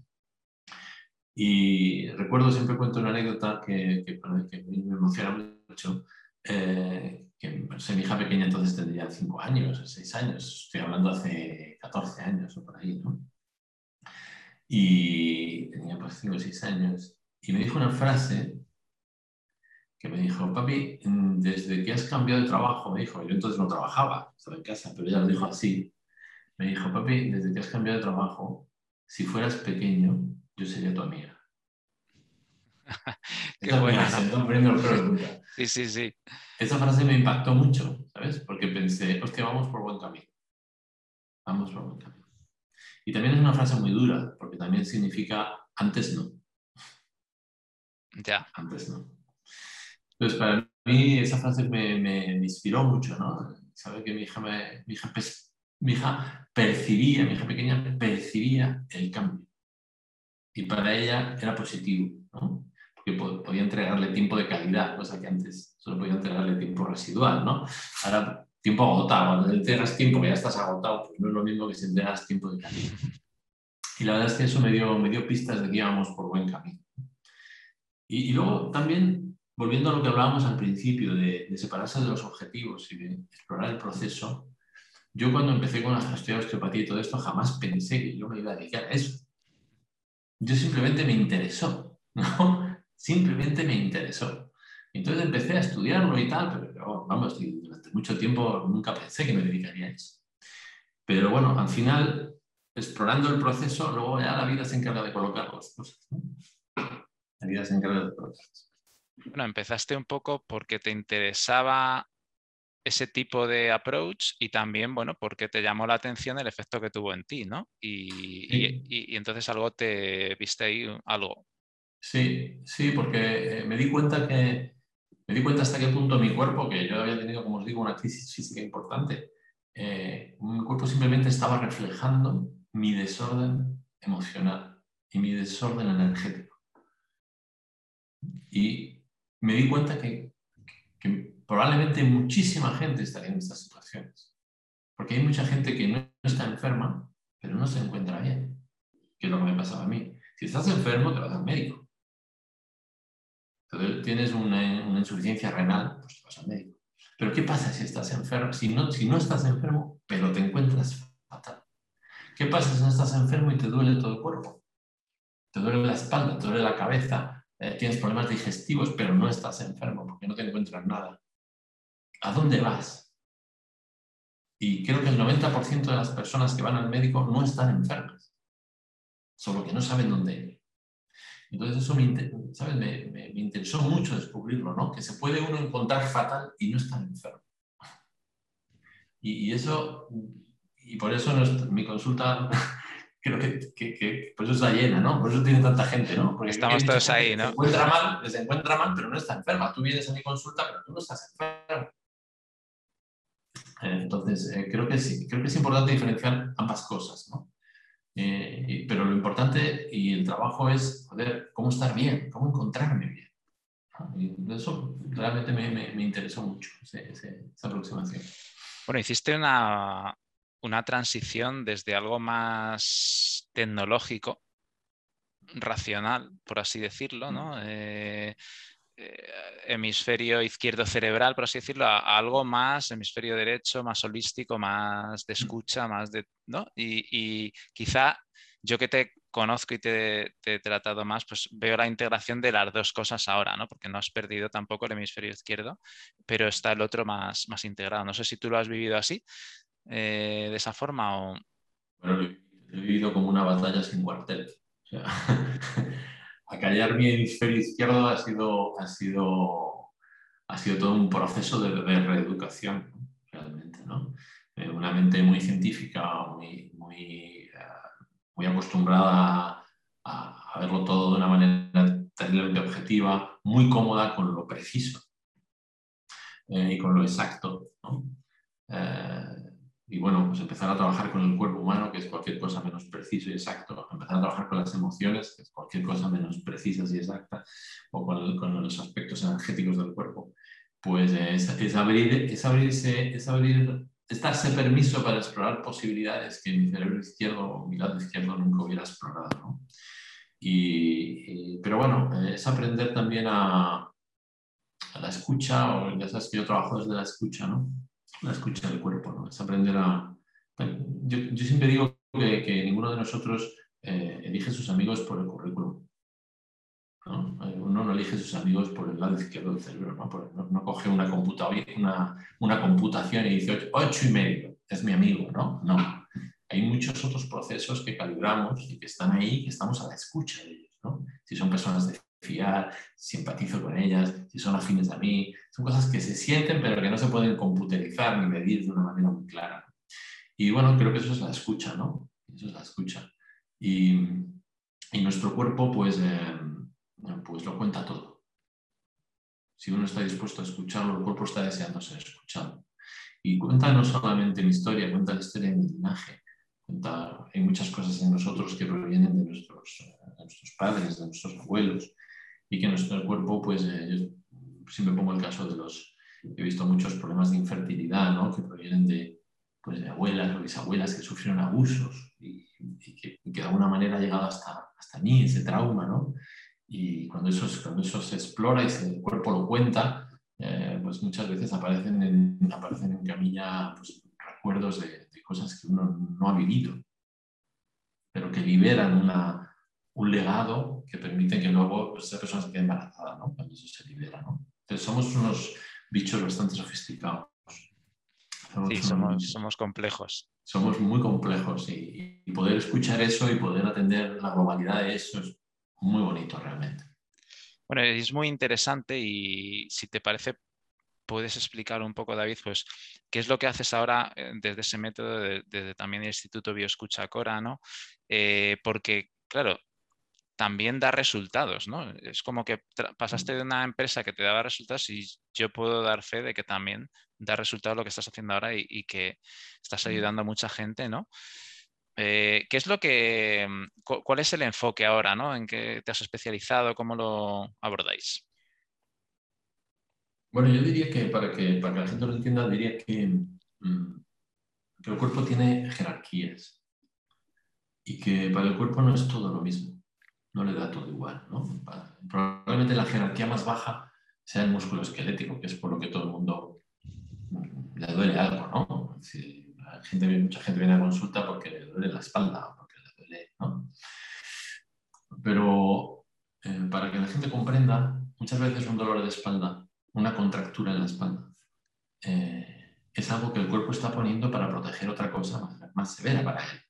Speaker 2: Y recuerdo, siempre cuento una anécdota que, que, me emociona mucho, eh, que mi hija pequeña entonces tendría 5 años, 6 años, estoy hablando hace 14 años o por ahí, ¿no? Y tenía pues 5 o 6 años, y me dijo una frase que me dijo, papi, desde que has cambiado de trabajo, me dijo, yo entonces no trabajaba, estaba en casa, pero ella lo dijo así, me dijo, papi, desde que has cambiado de trabajo, si fueras pequeño, yo sería tu amiga.
Speaker 1: Qué buena.
Speaker 2: Sí, sí, sí. Esa frase me impactó mucho, ¿sabes? Porque pensé, hostia, vamos por buen camino. Vamos por buen camino. Y también es una frase muy dura, porque también significa antes no.
Speaker 1: Ya.
Speaker 2: Antes no. Entonces, para mí esa frase me, me, inspiró mucho, ¿no? Sabe que mi hija, me, mi, hija mi hija percibía, mi hija pequeña percibía el cambio. Y para ella era positivo, ¿no? Porque podía entregarle tiempo de calidad, cosa que antes solo podía entregarle tiempo residual, ¿no? Ahora, tiempo agotado. Cuando entregas tiempo que ya estás agotado, pues no es lo mismo que si entregas tiempo de calidad. Y la verdad es que eso me dio, me dio pistas de que íbamos por buen camino. Y, y luego también, volviendo a lo que hablábamos al principio, de, de, separarse de los objetivos y de explorar el proceso, yo cuando empecé con la gestión de osteopatía y todo esto, jamás pensé que yo me iba a dedicar a eso. Yo simplemente me interesó, ¿no? Simplemente me interesó. Entonces empecé a estudiarlo y tal, pero vamos, durante mucho tiempo nunca pensé que me dedicaría a eso. Pero bueno, al final, explorando el proceso, luego ya la vida se encarga de colocar las cosas. La vida se encarga de colocar
Speaker 1: Bueno, empezaste un poco porque te interesaba ese tipo de approach y también, bueno, porque te llamó la atención el efecto que tuvo en ti, ¿no? Y, y entonces algo te viste ahí, algo.
Speaker 2: Sí, sí, porque eh, me di cuenta que me di cuenta hasta qué punto mi cuerpo, que yo había tenido, como os digo, una crisis física importante, eh, mi cuerpo simplemente estaba reflejando mi desorden emocional y mi desorden energético. Y me di cuenta que, que probablemente muchísima gente estaría en estas situaciones. Porque hay mucha gente que no está enferma, pero no se encuentra bien, que es lo que me pasaba a mí. Si estás enfermo, te vas al médico tienes una, insuficiencia renal, pues vas al médico. Pero ¿qué pasa si estás enfermo? Si no, si no estás enfermo, pero te encuentras fatal. ¿Qué pasa si no estás enfermo y te duele todo el cuerpo? Te duele la espalda, te duele la cabeza, eh, tienes problemas digestivos, pero no estás enfermo porque no te encuentras nada. ¿A dónde vas? Y creo que el 90% de las personas que van al médico no están enfermas, solo que no saben dónde ir. Entonces eso me, Me, interesó mucho descubrirlo, ¿no? Que se puede uno encontrar fatal y no estar enfermo. Y, eso, y por eso mi consulta creo que, que, por eso está llena, ¿no? Por eso tiene tanta gente, ¿no? Porque
Speaker 1: Estamos todos ahí, ¿no?
Speaker 2: Se encuentra mal, se encuentra mal, pero no está enferma. Tú vienes a mi consulta, pero tú no estás enfermo. Entonces, eh, creo, que sí, creo que es importante diferenciar ambas cosas, ¿no? Eh, pero lo importante y el trabajo es poder, cómo estar bien, cómo encontrarme bien. Y eso realmente me, me, interesó mucho, esa aproximación.
Speaker 1: Bueno, hiciste una, una transición desde algo más tecnológico, racional, por así decirlo, ¿no? Mm. Eh, hemisferio izquierdo cerebral, por así decirlo, a, algo más, hemisferio derecho, más holístico, más de escucha, más de. ¿no? Y, quizá yo que te conozco y te, he tratado más, pues veo la integración de las dos cosas ahora, ¿no? Porque no has perdido tampoco el hemisferio izquierdo, pero está el otro más, más integrado. No sé si tú lo has vivido así, eh, de esa forma o.
Speaker 2: Bueno, he vivido como una batalla sin cuartel. O sea, acallar mi hemisferio izquierdo ha sido, ha sido, ha sido todo un proceso de, reeducación, realmente. ¿no? Eh, una mente muy científica, muy, muy, eh, muy acostumbrada a, verlo todo de una manera terriblemente objetiva, muy cómoda con lo preciso eh, y con lo exacto. Y bueno, pues empezar a trabajar con el cuerpo humano, que es cualquier cosa menos preciso y exacto, empezar a trabajar con las emociones, que es cualquier cosa menos precisa y exacta, o con, los aspectos energéticos del cuerpo, pues es, abrir, es, abrirse, es abrir, es darse permiso para explorar posibilidades que mi cerebro izquierdo o mi lado izquierdo nunca hubiera explorado. ¿no? Y, pero bueno, es aprender también a, a la escucha, o ya sabes que yo trabajo desde la escucha, ¿no? La escucha del cuerpo, ¿no? Es aprender a... Yo, siempre digo que, ninguno de nosotros eh, elige sus amigos por el currículum. ¿no? Uno no elige sus amigos por el lado izquierdo del cerebro, ¿no? no, coge una, una, computación y dice ocho y medio, es mi amigo, ¿no? No. Hay muchos otros procesos que calibramos y que están ahí, que estamos a la escucha de ellos, ¿no? Si son personas de fiar, simpatizo con ellas, si son afines a mí. Son cosas que se sienten pero que no se pueden computerizar ni medir de una manera muy clara. Y bueno, creo que eso es la escucha, ¿no? Eso es la escucha. Y, y nuestro cuerpo pues, eh, pues lo cuenta todo. Si uno está dispuesto a escucharlo, el cuerpo está deseando ser escuchado. Y cuenta no solamente mi historia, cuenta la historia de mi linaje. Cuenta, hay muchas cosas en nosotros que provienen de nuestros, de nuestros padres, de nuestros abuelos, y que nuestro cuerpo, pues eh, yo siempre pongo el caso de los, he visto muchos problemas de infertilidad, ¿no? Que provienen de, pues, de abuelas o bisabuelas que sufrieron abusos y, que, de alguna manera ha llegado hasta, hasta mí ese trauma, ¿no? Y cuando eso, cuando eso se explora y el cuerpo lo cuenta, eh, pues muchas veces aparecen en, aparecen en camilla pues, recuerdos de, de, cosas que uno no ha vivido, pero que liberan una, un legado que permite que luego esa persona se quede embarazada, ¿no? Cuando eso se libera, ¿no? Entonces somos unos bichos bastante sofisticados.
Speaker 1: sí, somos, somos, complejos.
Speaker 2: Somos muy complejos y, y, poder escuchar eso y poder atender la globalidad de eso es muy bonito realmente.
Speaker 1: Bueno, es muy interesante y si te parece, puedes explicar un poco, David, pues qué es lo que haces ahora eh, desde ese método, desde también el Instituto Bioescucha Cora, ¿no? Eh, porque, claro, también da resultados, ¿no? Es como que pasaste de una empresa que te daba resultados y yo puedo dar fe de que también da resultados lo que estás haciendo ahora y, que estás ayudando a mucha gente, ¿no? Eh, ¿Qué es lo que, mm, cuál es el enfoque ahora, ¿no? ¿En qué te has especializado? ¿Cómo lo abordáis?
Speaker 2: Bueno, yo diría que para que, para que la gente lo entienda, diría que, mm, que el cuerpo tiene jerarquías y que para el cuerpo no es todo lo mismo no le da todo igual. ¿no? Probablemente la jerarquía más baja sea el músculo esquelético, que es por lo que todo el mundo le duele algo. ¿no? gente, mucha gente viene a consulta porque le duele la espalda o porque le duele. ¿no? Pero eh, para que la gente comprenda, muchas veces un dolor de espalda, una contractura en la espalda, eh, es algo que el cuerpo está poniendo para proteger otra cosa más, más severa para él.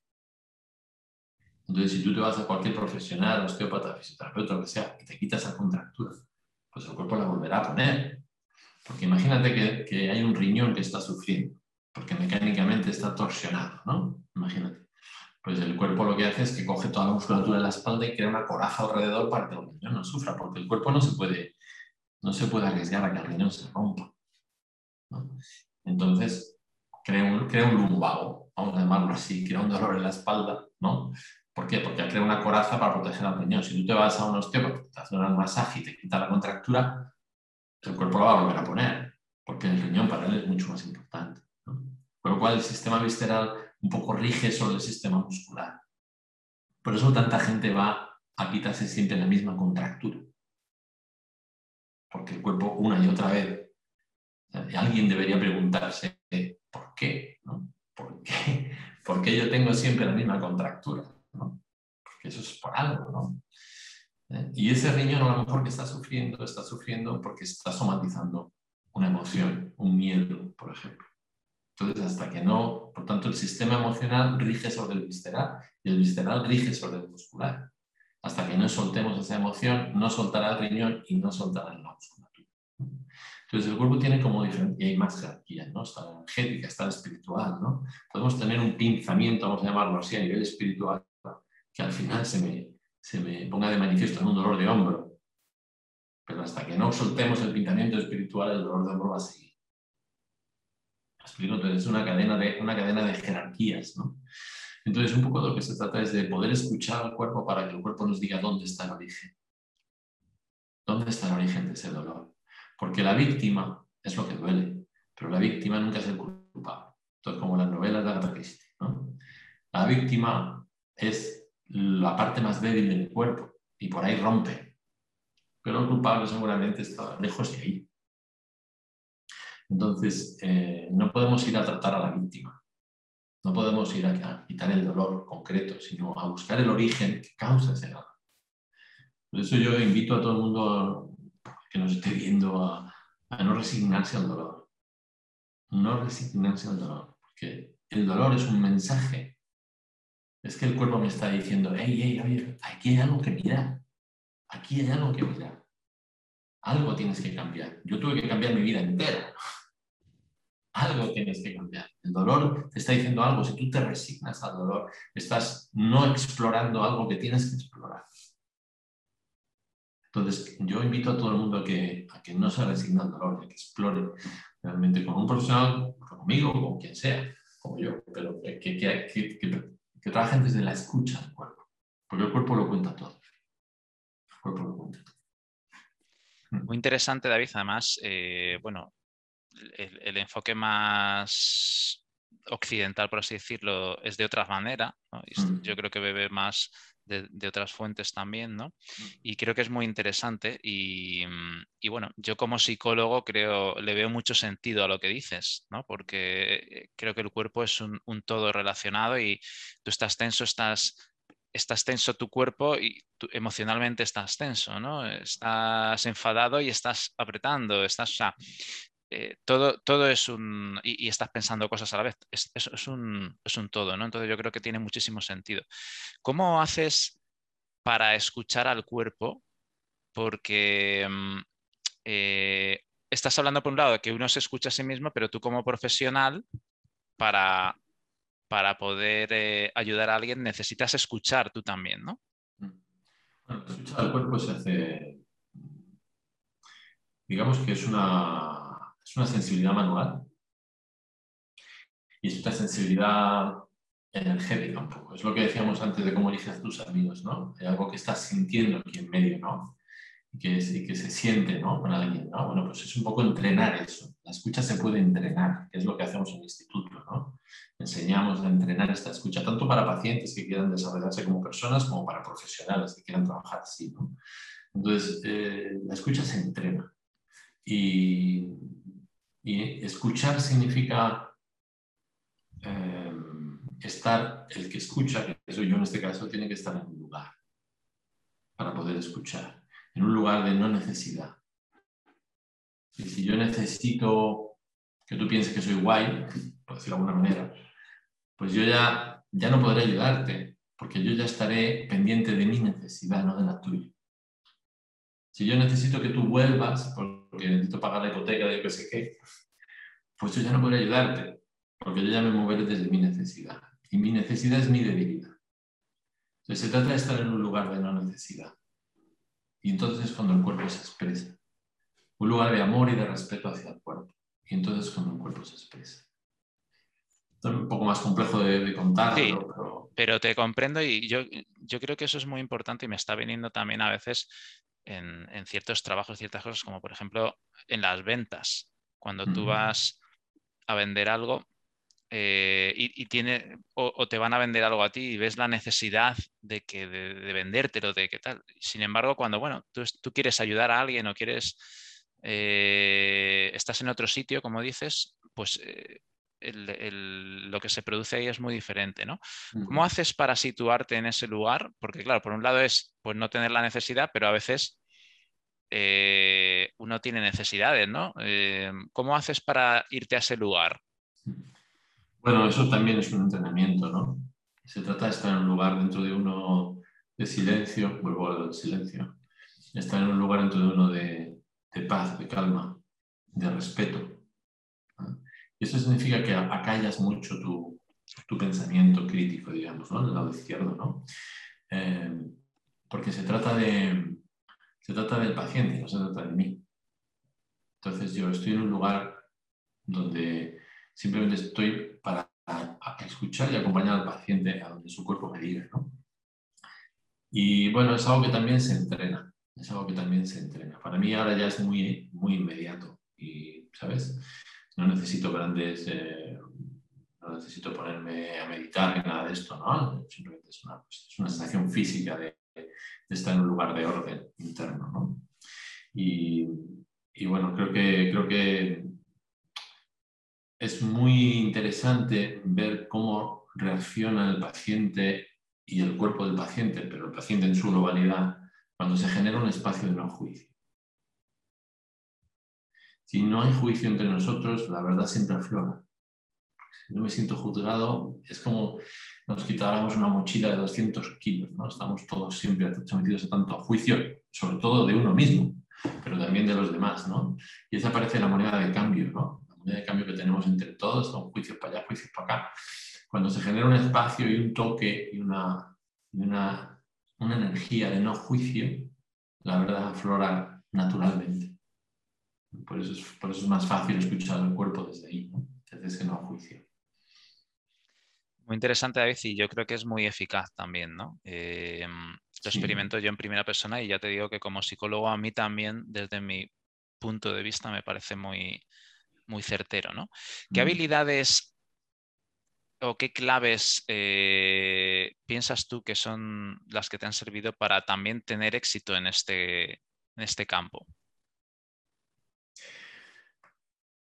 Speaker 2: Entonces, si tú te vas a cualquier profesional, osteópata, fisioterapeuta, lo que sea, y te quitas esa contractura, pues el cuerpo la volverá a poner. Porque imagínate que, que hay un riñón que está sufriendo, porque mecánicamente está torsionado, ¿no? Imagínate. Pues el cuerpo lo que hace es que coge toda la musculatura de la espalda y crea una coraza alrededor para que el riñón no sufra, porque el cuerpo no se puede, no se puede arriesgar a que el riñón se rompa. Entonces, crea un, crea un lumbago, vamos a llamarlo así, crea un dolor en la espalda, ¿no? ¿Por qué? Porque crea una coraza para proteger al riñón. Si tú te vas a un osteópata, te hace un masaje y te quita la contractura, el cuerpo lo va a volver a poner, porque el riñón para él es mucho más importante. Con lo cual el sistema visceral un poco rige sobre el sistema muscular. Por eso tanta gente va a quitarse siempre la misma contractura. Porque el cuerpo una y otra vez, alguien debería preguntarse, ¿por qué? ¿Por qué? ¿Por qué yo tengo siempre la misma contractura? Porque eso es por algo. ¿no? ¿Eh? Y ese riñón a lo mejor que está sufriendo, está sufriendo porque está somatizando una emoción, un miedo, por ejemplo. Entonces, hasta que no, por tanto, el sistema emocional rige sobre el visceral y el visceral rige sobre el muscular. Hasta que no soltemos esa emoción, no soltará el riñón y no soltará la musculatura. Entonces, el cuerpo tiene como diferente, y hay más jerarquías, ¿no? Está la energética, está la espiritual, ¿no? Podemos tener un pinzamiento, vamos a llamarlo así, a nivel espiritual, que al final se me, se me ponga de manifiesto en un dolor de hombro. Pero hasta que no soltemos el pintamiento espiritual, el dolor de hombro va a seguir. explico? Es una cadena de, una cadena de jerarquías, ¿no? Entonces un poco de lo que se trata es de poder escuchar al cuerpo para que el cuerpo nos diga dónde está el origen. ¿Dónde está el origen de ese dolor? Porque la víctima es lo que duele, pero la víctima nunca es el culpable. Entonces, como las novelas de Agatha Christie, ¿no? La víctima es la parte más débil del cuerpo y por ahí rompe. Pero el culpable seguramente está lejos de ahí. Entonces, eh, no podemos ir a tratar a la víctima. No podemos ir a, quitar el dolor concreto, sino a buscar el origen que causa ese dolor. Por eso yo invito a todo el mundo que nos esté viendo a, a no resignarse al dolor. No resignarse al dolor, porque el dolor es un mensaje es que el cuerpo me está diciendo, hey, hey, oye, aquí hay algo que mirar. Aquí hay algo que mirar. Algo tienes que cambiar. Yo tuve que cambiar mi vida entera. Algo tienes que cambiar. El dolor te está diciendo algo. Si tú te resignas al dolor, estás no explorando algo que tienes que explorar. Entonces, yo invito a todo el mundo a que, no se resigne al dolor, a que explore realmente con un profesional, conmigo, con quien sea, como yo, pero que, que, que, que trabajen desde la escucha del cuerpo, porque el cuerpo lo cuenta todo. El cuerpo lo cuenta todo.
Speaker 1: Muy interesante, David. Además, eh, bueno, el, enfoque más occidental, por así decirlo, es de otra manera. Mm. Yo creo que bebe más de, otras fuentes también, ¿no? Mm. Y creo que es muy interesante y, bueno, yo como psicólogo creo, le veo mucho sentido a lo que dices, ¿no? Porque eh, creo que el cuerpo es un, todo relacionado y tú estás tenso, estás, estás tenso tu cuerpo y emocionalmente estás tenso, ¿no? Estás enfadado y estás apretando, estás, o sea, eh, todo, todo es un. Y, estás pensando cosas a la vez. Es, es, un, es, un, todo, ¿no? Entonces yo creo que tiene muchísimo sentido. ¿Cómo haces para escuchar al cuerpo? Porque mm, eh, estás hablando por un lado de que uno se escucha a sí mismo, pero tú como profesional, para, para poder eh, ayudar a alguien, necesitas escuchar tú también, ¿no?
Speaker 2: Bueno, escuchar al cuerpo se hace. Digamos que es una es una sensibilidad manual y es una sensibilidad energética un poco. Es lo que decíamos antes de cómo eliges tus amigos, ¿no? Hay algo que estás sintiendo aquí en medio, ¿no? Y que, que se siente, ¿no? Con alguien, ¿no? Bueno, pues es un poco entrenar eso. La escucha se puede entrenar, que es lo que hacemos en el instituto, ¿no? Enseñamos a entrenar esta escucha, tanto para pacientes que quieran desarrollarse como personas, como para profesionales que quieran trabajar así, ¿no? Entonces, eh, la escucha se entrena. Y y escuchar significa eh, estar, el que escucha, que soy yo en este caso, tiene que estar en un lugar para poder escuchar, en un lugar de no necesidad. Y si yo necesito que tú pienses que soy guay, por decirlo de alguna manera, pues yo ya, ya no podré ayudarte, porque yo ya estaré pendiente de mi necesidad, no de la tuya. Si yo necesito que tú vuelvas, porque necesito pagar la hipoteca de yo que sé qué, pues yo ya no podré ayudarte, porque yo ya me moveré desde mi necesidad. Y mi necesidad es mi debilidad. Entonces se trata de estar en un lugar de no necesidad. Y entonces es cuando el cuerpo se expresa. Un lugar de amor y de respeto hacia el cuerpo. Y entonces es cuando el cuerpo se expresa. es un poco más complejo de, contar.
Speaker 1: pero... te comprendo y yo, yo creo que eso es muy importante y me está viniendo también a veces en, ciertos trabajos, ciertas cosas, como por ejemplo en las ventas. Cuando tú vas a vender algo eh, y, tiene, o, te van a vender algo a ti y ves la necesidad de, que, de, vendértelo, de qué tal. Sin embargo, cuando bueno, tú, tú quieres ayudar a alguien o quieres, eh, estás en otro sitio, como dices, pues eh, lo que se produce ahí es muy diferente, ¿no? ¿Cómo haces para situarte en ese lugar? Porque claro, por un lado es pues, no tener la necesidad, pero a veces eh, uno tiene necesidades, ¿no? Eh, ¿Cómo haces para irte a ese lugar?
Speaker 2: Bueno, eso también es un entrenamiento, ¿no? Se trata de estar en un lugar dentro de uno de silencio, vuelvo al silencio, estar en un lugar dentro de uno de, paz, de calma, de respeto. Eso significa que acallas mucho tu, pensamiento crítico, digamos, ¿no? En el lado izquierdo, ¿no? Eh, porque se trata, de, se trata del paciente, no se trata de mí. Entonces yo estoy en un lugar donde simplemente estoy para escuchar y acompañar al paciente a donde su cuerpo me diga. Y bueno, es algo que también se entrena, es algo que también se entrena. Para mí ahora ya es muy, muy inmediato ¿sabes? No necesito grandes, eh, no necesito ponerme a meditar ni nada de esto, ¿no? Simplemente es una, es una sensación física de, de, estar en un lugar de orden interno, ¿no? Y, y bueno, creo que, creo que es muy interesante ver cómo reacciona el paciente y el cuerpo del paciente, pero el paciente en su globalidad, cuando se genera un espacio de no juicio. Si no hay juicio entre nosotros, la verdad siempre aflora. Si no me siento juzgado, es como nos quitáramos una mochila de 200 kilos, ¿no? Estamos todos siempre sometidos a tanto juicio, sobre todo de uno mismo, pero también de los demás, ¿no? Y esa parece la moneda de cambio, ¿no? de cambio que tenemos entre todos, son juicios para allá, juicios para acá. Cuando se genera un espacio y un toque y una, una, una energía de no juicio, la verdad aflora naturalmente. Por eso, es, por eso es más fácil escuchar el cuerpo desde ahí, desde ese no juicio.
Speaker 1: Muy interesante, David, y yo creo que es muy eficaz también, ¿no? Eh, lo experimento yo en primera persona y ya te digo que como psicólogo a mí también, desde mi punto de vista, me parece muy, muy certero, ¿no? ¿Qué habilidades o qué claves eh, piensas tú que son las que te han servido para también tener éxito en este, en este campo?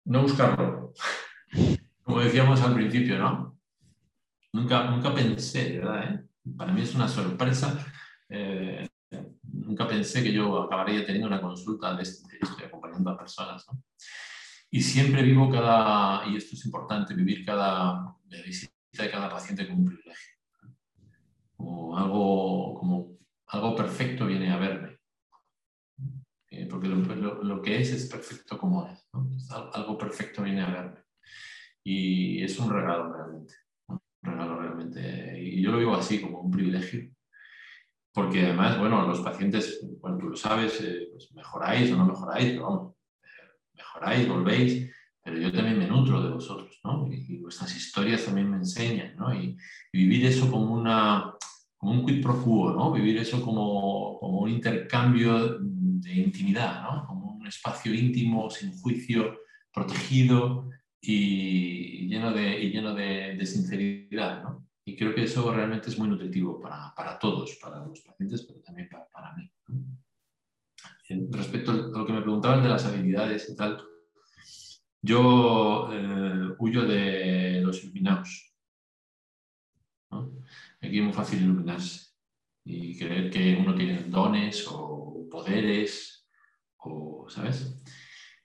Speaker 2: No buscarlo. Como decíamos al principio, ¿no? Nunca, nunca pensé, ¿verdad? Eh? Para mí es una sorpresa. Eh, nunca pensé que yo acabaría teniendo una consulta de, este, estoy acompañando a personas, ¿no? Y siempre vivo cada, y esto es importante, vivir cada visita de cada paciente como un privilegio. Como algo, como algo perfecto viene a verme. Eh, porque lo, lo, que es es perfecto como es. Algo perfecto viene a verme. Y es un regalo realmente. Un regalo realmente. Y yo lo vivo así, como un privilegio. Porque además, bueno, los pacientes, bueno, tú lo sabes, eh, pues mejoráis o no mejoráis, pero vamos, mejoráis, volvéis, pero yo también me nutro de vosotros, ¿no? Y, vuestras historias también me enseñan, ¿no? Y, vivir eso como, una, como un quid pro quo, ¿no? Vivir eso como, como un intercambio de intimidad, ¿no? Como un espacio íntimo, sin juicio, protegido y lleno de, y lleno de, sinceridad, ¿no? Y creo que eso realmente es muy nutritivo para, para todos, para los pacientes, pero también para, para mí. respecto a lo que me preguntaban de las habilidades y tal, yo eh, huyo de los iluminados. Aquí es muy fácil iluminarse y creer que uno tiene dones o poderes, o, ¿sabes?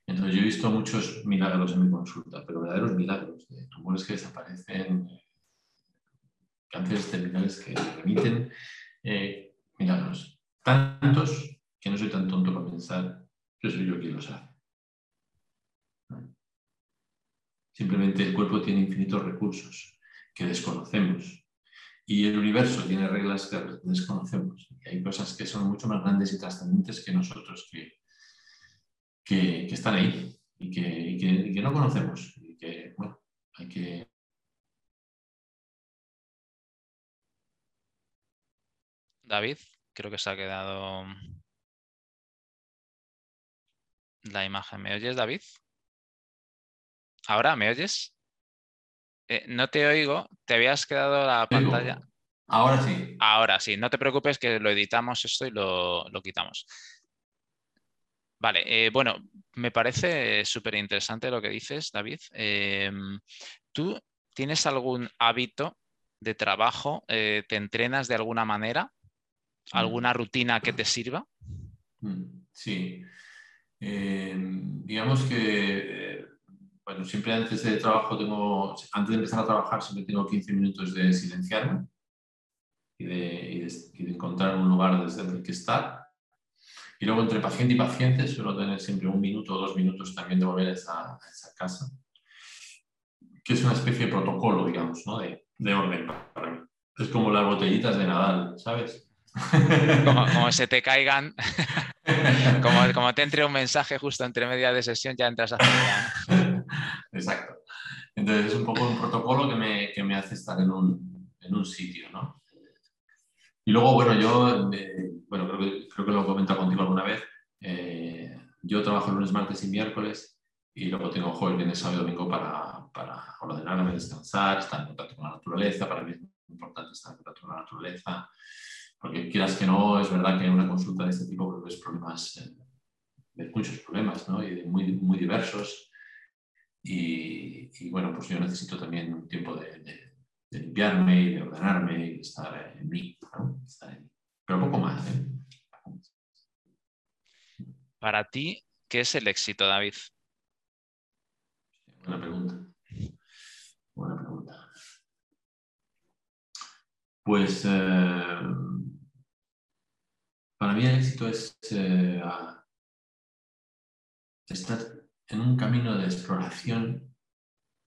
Speaker 2: Entonces yo he visto muchos milagros en mi consulta, pero verdaderos milagros, de tumores que desaparecen, cánceres terminales que remiten, eh, milagros. Tantos que no soy tan tonto para pensar que soy yo quien los hace. Simplemente el cuerpo tiene infinitos recursos que desconocemos y el universo tiene reglas que desconocemos. Y hay cosas que son mucho más grandes y trascendentes que nosotros, que, que, están ahí y que, que, no conocemos. Y que, bueno, hay que
Speaker 1: David, creo que se ha quedado la imagen. ¿Me oyes, David? ¿Ahora me oyes? Eh, no te oigo, te habías quedado la pantalla.
Speaker 2: Ahora sí.
Speaker 1: Ahora sí, no te preocupes que lo editamos esto y lo, quitamos. Vale, eh, bueno, me parece súper interesante lo que dices, David. Em, ¿Tú tienes algún hábito de trabajo? Eh, ¿Te entrenas de alguna manera? Mm. ¿Alguna rutina que te sirva?
Speaker 2: Mm, sí. Eh, digamos que, eh, bueno, siempre antes de trabajo tengo, antes de empezar a trabajar siempre tengo 15 minutos de silenciarme y de, encontrar un lugar desde el que estar. Y luego entre paciente y paciente suelo tener siempre un minuto o dos minutos también de volver a esa, casa, que es una especie de protocolo, digamos, ¿no? de, de orden para mí. Es como las botellitas de Nadal, ¿sabes?
Speaker 1: Como, se te caigan, como, como, te entre un mensaje justo entre media de sesión, ya entras a
Speaker 2: Exacto. Entonces es un poco un protocolo que me, que me hace estar en un, en un sitio, ¿no? Y luego, bueno, yo, eh, bueno, creo que, creo que lo he comentado contigo alguna vez, eh, yo trabajo lunes, martes y miércoles y luego tengo jueves, viernes, sábado y domingo para, para ordenarme, descansar, estar en contacto con la naturaleza. Para mí es importante estar en contacto con la naturaleza, porque quieras que no, es verdad que en una consulta de este tipo ves problemas, eh, muchos problemas, ¿no? Y muy, muy diversos. Y, y, bueno, pues yo necesito también un tiempo de, de, de limpiarme y de ordenarme y de estar en mí, ¿no? Estar en mí. Pero poco más, ¿eh?
Speaker 1: Para ti, ¿qué es el éxito, David?
Speaker 2: Buena pregunta. Buena pregunta. Pues eh, para mí el éxito es eh, estar en un camino de exploración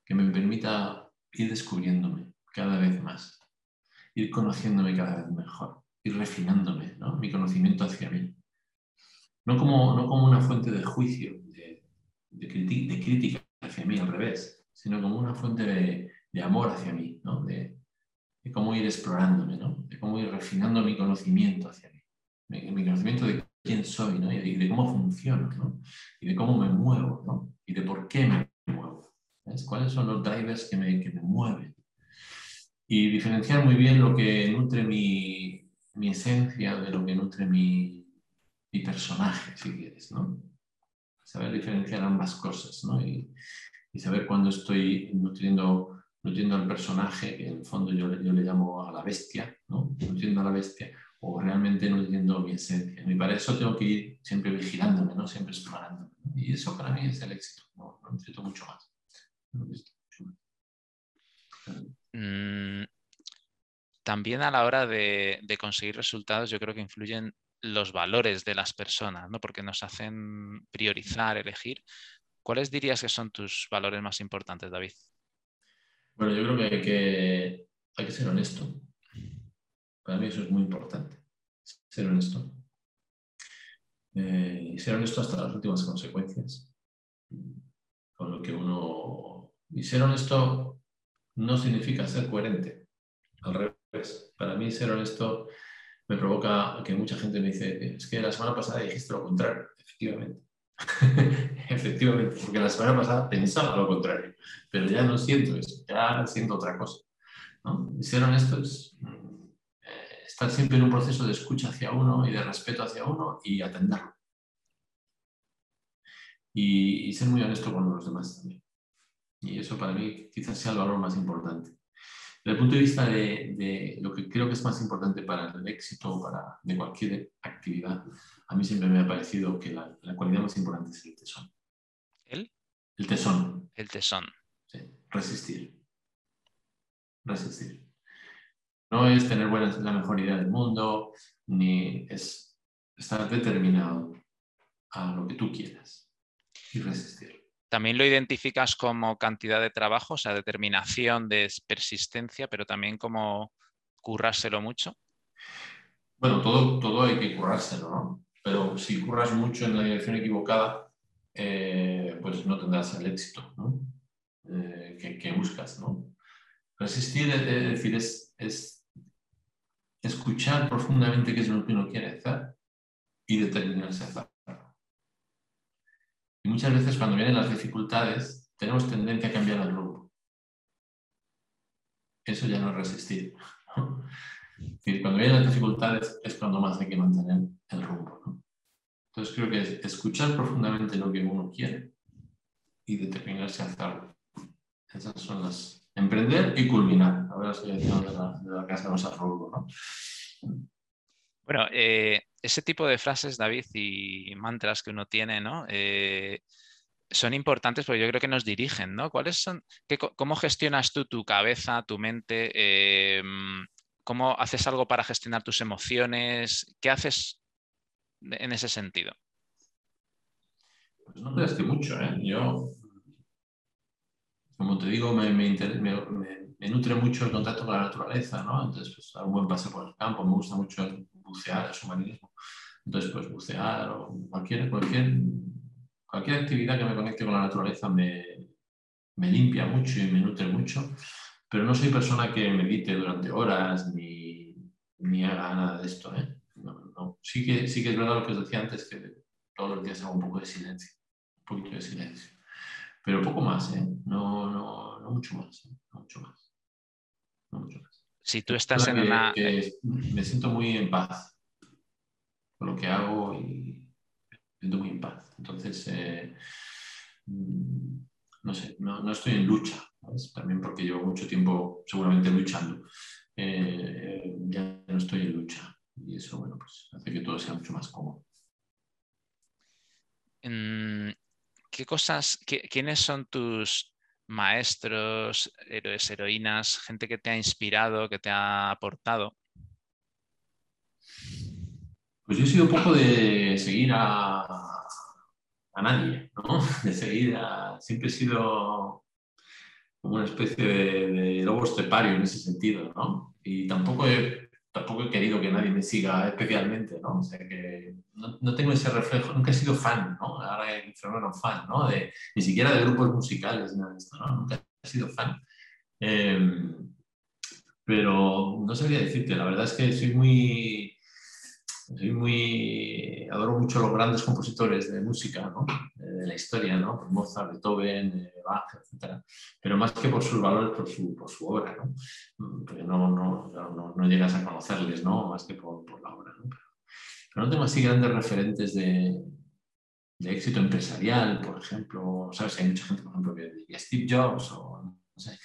Speaker 2: que me permita ir descubriéndome cada vez más, ir conociéndome cada vez mejor, ir refinándome, ¿no? mi conocimiento hacia mí. No como, no como una fuente de juicio, de, crítica hacia mí, al revés, sino como una fuente de, amor hacia mí, ¿no? de, cómo ir explorándome, ¿no? de cómo ir refinando mi conocimiento hacia mí, mi, mi conocimiento de quién soy ¿no? y, de, cómo funciono ¿no? y de cómo me muevo ¿no? y de por qué me muevo. ¿Ves? ¿Cuáles son los drivers que me, que me mueven? Y diferenciar muy bien lo que nutre mi, mi esencia de lo que nutre mi, mi personaje, si quieres, ¿no? saber diferenciar ambas cosas ¿no? y, y, saber cuándo estoy nutriendo, nutriendo al personaje, que en el fondo yo, yo le llamo a la bestia, ¿no? nutriendo a la bestia, o realmente nutriendo mi esencia. Y para eso tengo que ir siempre vigilándome, ¿no? siempre explorándome. Y eso para mí es el éxito, no, no necesito mucho más. No necesito mucho más.
Speaker 1: Mm, también a la hora de, de conseguir resultados, yo creo que influyen los valores de las personas, ¿no? porque nos hacen priorizar, elegir. ¿Cuáles dirías que son tus valores más importantes, David?
Speaker 2: Bueno, yo creo que hay que, hay que ser honesto. Para mí eso es muy importante, ser honesto. Eh, y ser honesto hasta las últimas consecuencias. Con lo que uno... Y ser honesto no significa ser coherente. Al revés. Para mí ser honesto me provoca que mucha gente me dice, es que la semana pasada dijiste lo contrario. Efectivamente. Efectivamente, porque la semana pasada pensaba lo contrario, pero ya no siento eso, ya siento otra cosa. ¿no? Y ser honesto es estar siempre en un proceso de escucha hacia uno y de respeto hacia uno y atenderlo. Y, y ser muy honesto con los demás también. Y eso para mí quizás sea el valor más importante. Desde el punto de vista de, de, lo que creo que es más importante para el éxito para, de cualquier actividad, a mí siempre me ha parecido que la, la cualidad más importante es el tesón.
Speaker 1: ¿El?
Speaker 2: El tesón.
Speaker 1: El tesón.
Speaker 2: Sí. Resistir. Resistir. No es tener buena, la mejor idea del mundo, ni es estar determinado a lo que tú quieras y resistir.
Speaker 1: También lo identificas como cantidad de trabajo, o sea, determinación, de persistencia, pero también como currárselo mucho.
Speaker 2: Bueno, todo, todo hay que currárselo, ¿no? Pero si curras mucho en la dirección equivocada, eh, pues no tendrás el éxito ¿no? eh, que, que, buscas, ¿no? Resistir, es decir, es, es escuchar profundamente qué es lo que uno quiere hacer y determinarse a hacerlo. Y muchas veces cuando vienen las dificultades tenemos tendencia a cambiar el rumbo. Eso ya no es resistir. cuando vienen las dificultades es cuando más hay que mantener el rumbo. Entonces creo que es escuchar profundamente lo que uno quiere y determinarse a hacerlo. Esas son las... Emprender y culminar. Ahora estoy haciendo de la, de la casa más al rumbo. ¿no?
Speaker 1: Bueno, eh, ese tipo de frases, David, y mantras que uno tiene, ¿no? Eh, son importantes porque yo creo que nos dirigen, ¿no? ¿Cuáles son, qué, ¿Cómo gestionas tú tu cabeza, tu mente? Eh, ¿Cómo haces algo para gestionar tus emociones? ¿Qué haces en ese sentido?
Speaker 2: Pues no creas que mucho, ¿eh? Yo, como te digo, me, me, me, me, nutre mucho el contacto con la naturaleza, ¿no? Entonces, pues, un buen paseo por el campo, me gusta mucho el bucear, el submarinismo. Entonces, pues bucear o cualquier, cualquier, cualquier actividad que me conecte con la naturaleza me, me limpia mucho y me nutre mucho, pero no soy persona que medite durante horas ni, ni haga nada de esto. ¿eh? Sí, que, sí que es verdad lo que os decía antes, que todos los días hago un poco de silencio, un poquito de silencio. Pero poco más, ¿eh? no, no, no mucho más, ¿eh? no mucho más. No mucho más.
Speaker 1: Si tú estás en una...
Speaker 2: me siento muy en paz con lo que hago y me siento muy en paz. Entonces, eh, mm, no sé, no, estoy en lucha, también porque llevo mucho tiempo seguramente luchando. Eh, ya no estoy en lucha y eso, bueno, pues hace que todo sea mucho más cómodo.
Speaker 1: ¿Qué cosas, quiénes son tus maestros, héroes, heroínas, gente que te ha inspirado, que te ha aportado?
Speaker 2: Pues yo he sido un poco de seguir a, a nadie, ¿no? De seguir a... Siempre he sido como una especie de, de lobo estepario en ese sentido, ¿no? Y tampoco he, tampoco he querido que nadie me siga especialmente, ¿no? O sea que no, tengo ese reflejo, nunca he sido fan, ¿no? Ahora he fenómeno fan, ¿no? Ni siquiera de grupos musicales, nada de esto, ¿no? Nunca he sido fan. Em, pero no sabría decirte, la verdad es que soy muy soy muy, adoro mucho los grandes compositores de música, ¿no? De la historia, ¿no? Por Mozart, Beethoven, Bach, etc. Pero más que por sus valores, por su, por su obra, ¿no? Porque no, no, no, no, llegas a conocerles, ¿no? Más que por, la obra, ¿no? Pero, no tengo así grandes referentes de, de, éxito empresarial, por ejemplo. ¿Sabes? Hay mucha gente, por ejemplo, que diría Steve Jobs o no sé.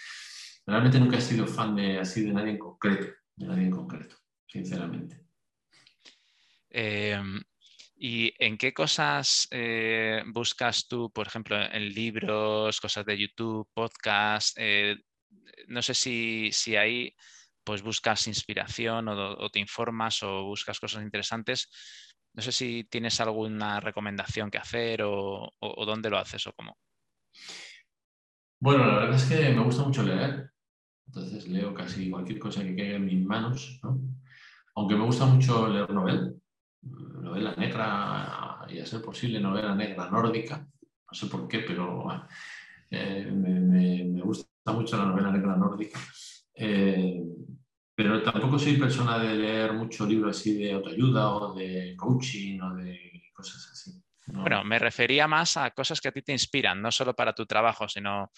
Speaker 2: Realmente nunca he sido fan de, así de nadie en concreto, de nadie en concreto, sinceramente.
Speaker 1: Em, ¿Y en qué cosas eh, buscas tú, por ejemplo, en libros, cosas de YouTube, podcast? Eh, no sé si, si, ahí pues buscas inspiración o, te informas o buscas cosas interesantes. No sé si tienes alguna recomendación que hacer o, dónde lo haces o cómo.
Speaker 2: Bueno, la verdad es que me gusta mucho leer. Entonces leo casi cualquier cosa que caiga en mis manos, Aunque me gusta mucho leer novel, novela negra y a ser posible novela negra nórdica. No sé por qué, pero eh, me, gusta mucho la novela negra nórdica. Eh, pero tampoco soy persona de leer mucho libros así de autoayuda o de coaching o de cosas así.
Speaker 1: Bueno, me refería más a cosas que a ti te inspiran, no solo para tu trabajo, sino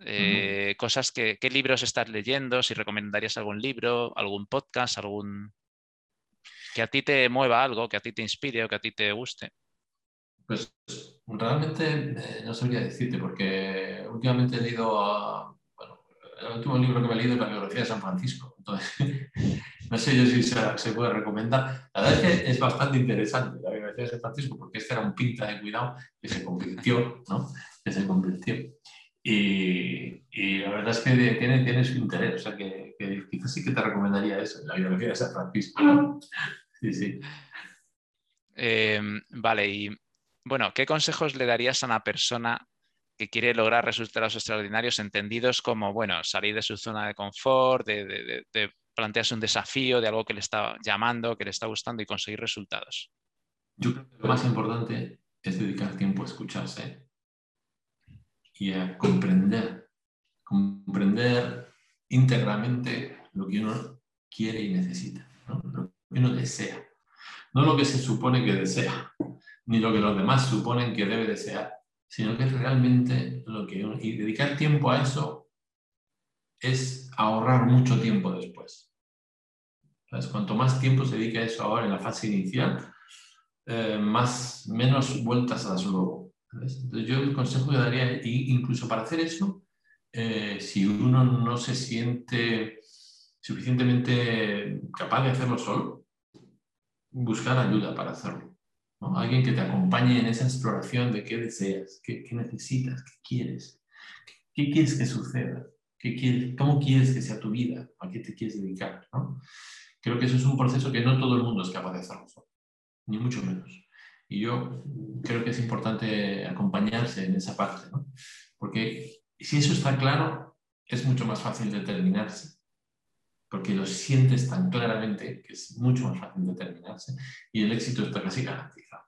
Speaker 1: eh, cosas que, qué libros estás leyendo, si recomendarías algún libro, algún podcast, algún que a ti te mueva algo, que a ti te inspire o que a ti te guste?
Speaker 2: Pues realmente eh, no sabría decirte, porque últimamente he leído, a, bueno, el último libro que me he leído es la biografía de San Francisco, entonces no sé yo si se, puede recomendar. La verdad es que es bastante interesante la biografía de San Francisco, porque este era un pinta de cuidado que se convirtió, ¿no? Que se convirtió. Y, y, la verdad es que tiene, tiene su interés, o sea que, que, quizás sí que te recomendaría eso, la biografía de San Francisco. Sí, sí.
Speaker 1: Em, vale, y bueno, ¿qué consejos le darías a una persona que quiere lograr resultados extraordinarios entendidos como, bueno, salir de su zona de confort, de, plantearse un desafío de algo que le está llamando, que le está gustando y conseguir resultados?
Speaker 2: Yo creo que lo más importante es dedicar tiempo a escucharse y a comprender, comprender íntegramente lo que uno quiere y necesita, ¿no? Uno desea. No lo que se supone que desea, ni lo que los demás suponen que debe desear, sino que es realmente lo que uno... Y dedicar tiempo a eso es ahorrar mucho tiempo después. Cuanto más tiempo se dedica a eso ahora en la fase inicial, eh, más, menos vueltas das luego. Entonces yo el consejo que daría, incluso para hacer eso, eh, si uno no se siente suficientemente capaz de hacerlo solo, buscar ayuda para hacerlo. Alguien que te acompañe en esa exploración de qué deseas, qué, necesitas, qué quieres, qué, quieres que suceda, qué quieres, cómo quieres que sea tu vida, a qué te quieres dedicar. Creo que eso es un proceso que no todo el mundo es capaz de hacerlo ni mucho menos. Y yo creo que es importante acompañarse en esa parte, porque si eso está claro, es mucho más fácil determinarse porque lo sientes tan claramente que es mucho más fácil determinarse y el éxito está casi garantizado.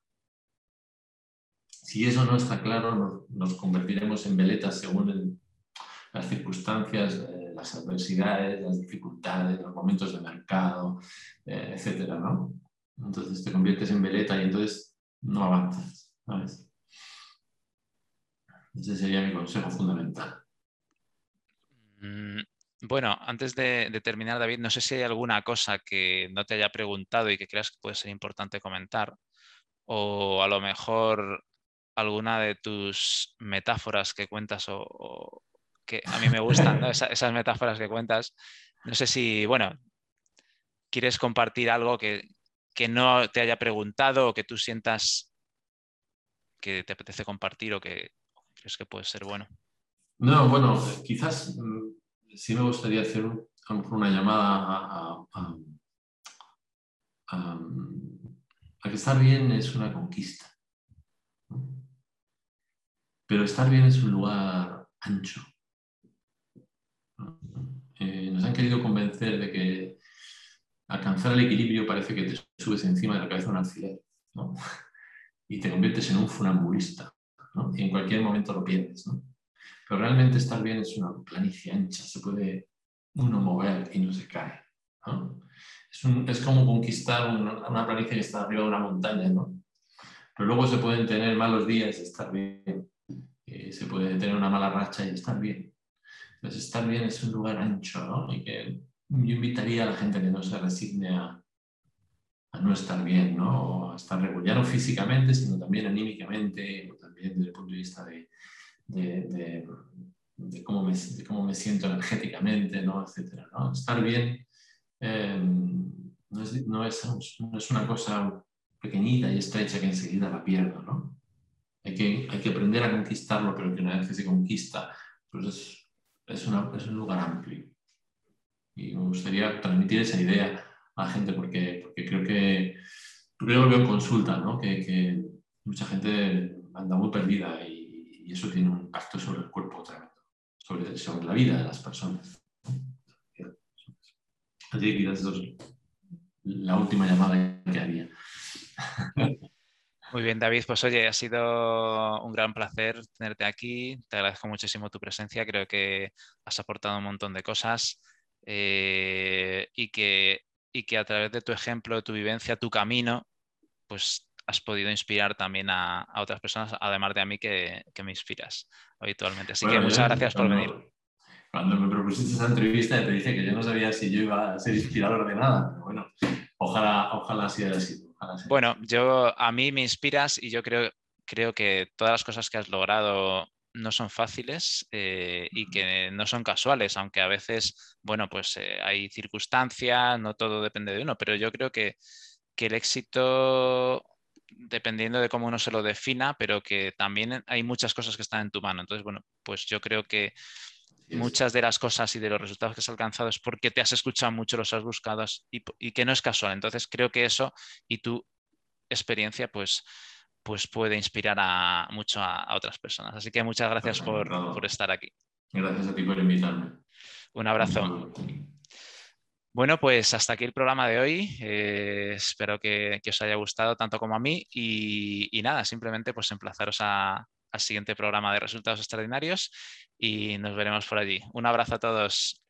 Speaker 2: Si eso no está claro, nos, convertiremos en veletas según las circunstancias, eh, las adversidades, las dificultades, los momentos de mercado, eh, etcétera, ¿no? Entonces te conviertes en veleta y entonces no avanzas. Ese sería mi consejo fundamental.
Speaker 1: Bueno, antes de, terminar, David, no sé si hay alguna cosa que no te haya preguntado y que creas que puede ser importante comentar, o a lo mejor alguna de tus metáforas que cuentas o, que a mí me gustan, esas metáforas que cuentas. No sé si, bueno, quieres compartir algo que, que no te haya preguntado o que tú sientas que te apetece compartir o que crees que puede ser bueno.
Speaker 2: No, bueno, quizás mm, sí me gustaría hacer una llamada a, que estar bien es una conquista. Pero estar bien es un lugar ancho. Eh, nos han querido convencer de que alcanzar el equilibrio parece que te subes encima de la cabeza de un alfiler y te conviertes en un funambulista y en cualquier momento lo pierdes. Pero realmente estar bien es una planicie ancha, se puede uno mover y no se cae. Es, como conquistar una, planicie que está arriba de una montaña, pero luego se pueden tener malos días y estar bien, eh, se puede tener una mala racha y estar bien. Entonces estar bien es un lugar ancho y que yo invitaría a la gente que no se resigne a, no estar bien, ¿no? a estar regular, no físicamente, sino también anímicamente, o también desde el punto de vista de, de, cómo, me, cómo, me, siento energéticamente, ¿no? Etcétera, ¿no? Estar bien eh, no, es, no, es, no, es, una cosa pequeñita y estrecha que enseguida la pierdo. ¿no? Hay, que, hay que aprender a conquistarlo, pero que una vez que se conquista, pues es, es, una, es un lugar amplio. Y me gustaría transmitir esa idea a la gente porque, porque creo que yo lo veo en consulta, ¿no? que, que, mucha gente anda muy perdida y, eso tiene un impacto sobre el cuerpo sobre, sobre la vida de las personas. Así que quizás eso es la última llamada que haría.
Speaker 1: Muy bien, David. Pues oye, ha sido un gran placer tenerte aquí. Te agradezco muchísimo tu presencia. Creo que has aportado un montón de cosas. Eh, y, que, y que a través de tu ejemplo, tu vivencia, tu camino, pues has podido inspirar también a, otras personas, además de a mí que, me inspiras habitualmente. Así que muchas gracias por venir.
Speaker 2: Cuando me propusiste esa entrevista te dije que yo no sabía si yo iba a ser inspirador de nada, pero bueno, ojalá, ojalá así haya sido.
Speaker 1: Bueno, yo a mí me inspiras y yo creo, creo que todas las cosas que has logrado no son fáciles eh, y que no son casuales, aunque a veces, bueno, pues eh, hay circunstancias, no todo depende de uno, pero yo creo que, el éxito, dependiendo de cómo uno se lo defina, pero que también hay muchas cosas que están en tu mano. Entonces, bueno, pues yo creo que muchas de las cosas y de los resultados que has alcanzado es porque te has escuchado mucho, los has buscado y, que no es casual. Entonces, creo que eso y tu experiencia, pues pues puede inspirar a, mucho a, otras personas. Así que muchas gracias por, estar aquí.
Speaker 2: Gracias a ti por invitarme.
Speaker 1: Un abrazo. Bueno, pues hasta aquí el programa de hoy. Eh, espero que, os haya gustado tanto como a mí. Y, nada, simplemente pues emplazaros al siguiente programa de resultados extraordinarios y nos veremos por allí. Un abrazo a todos.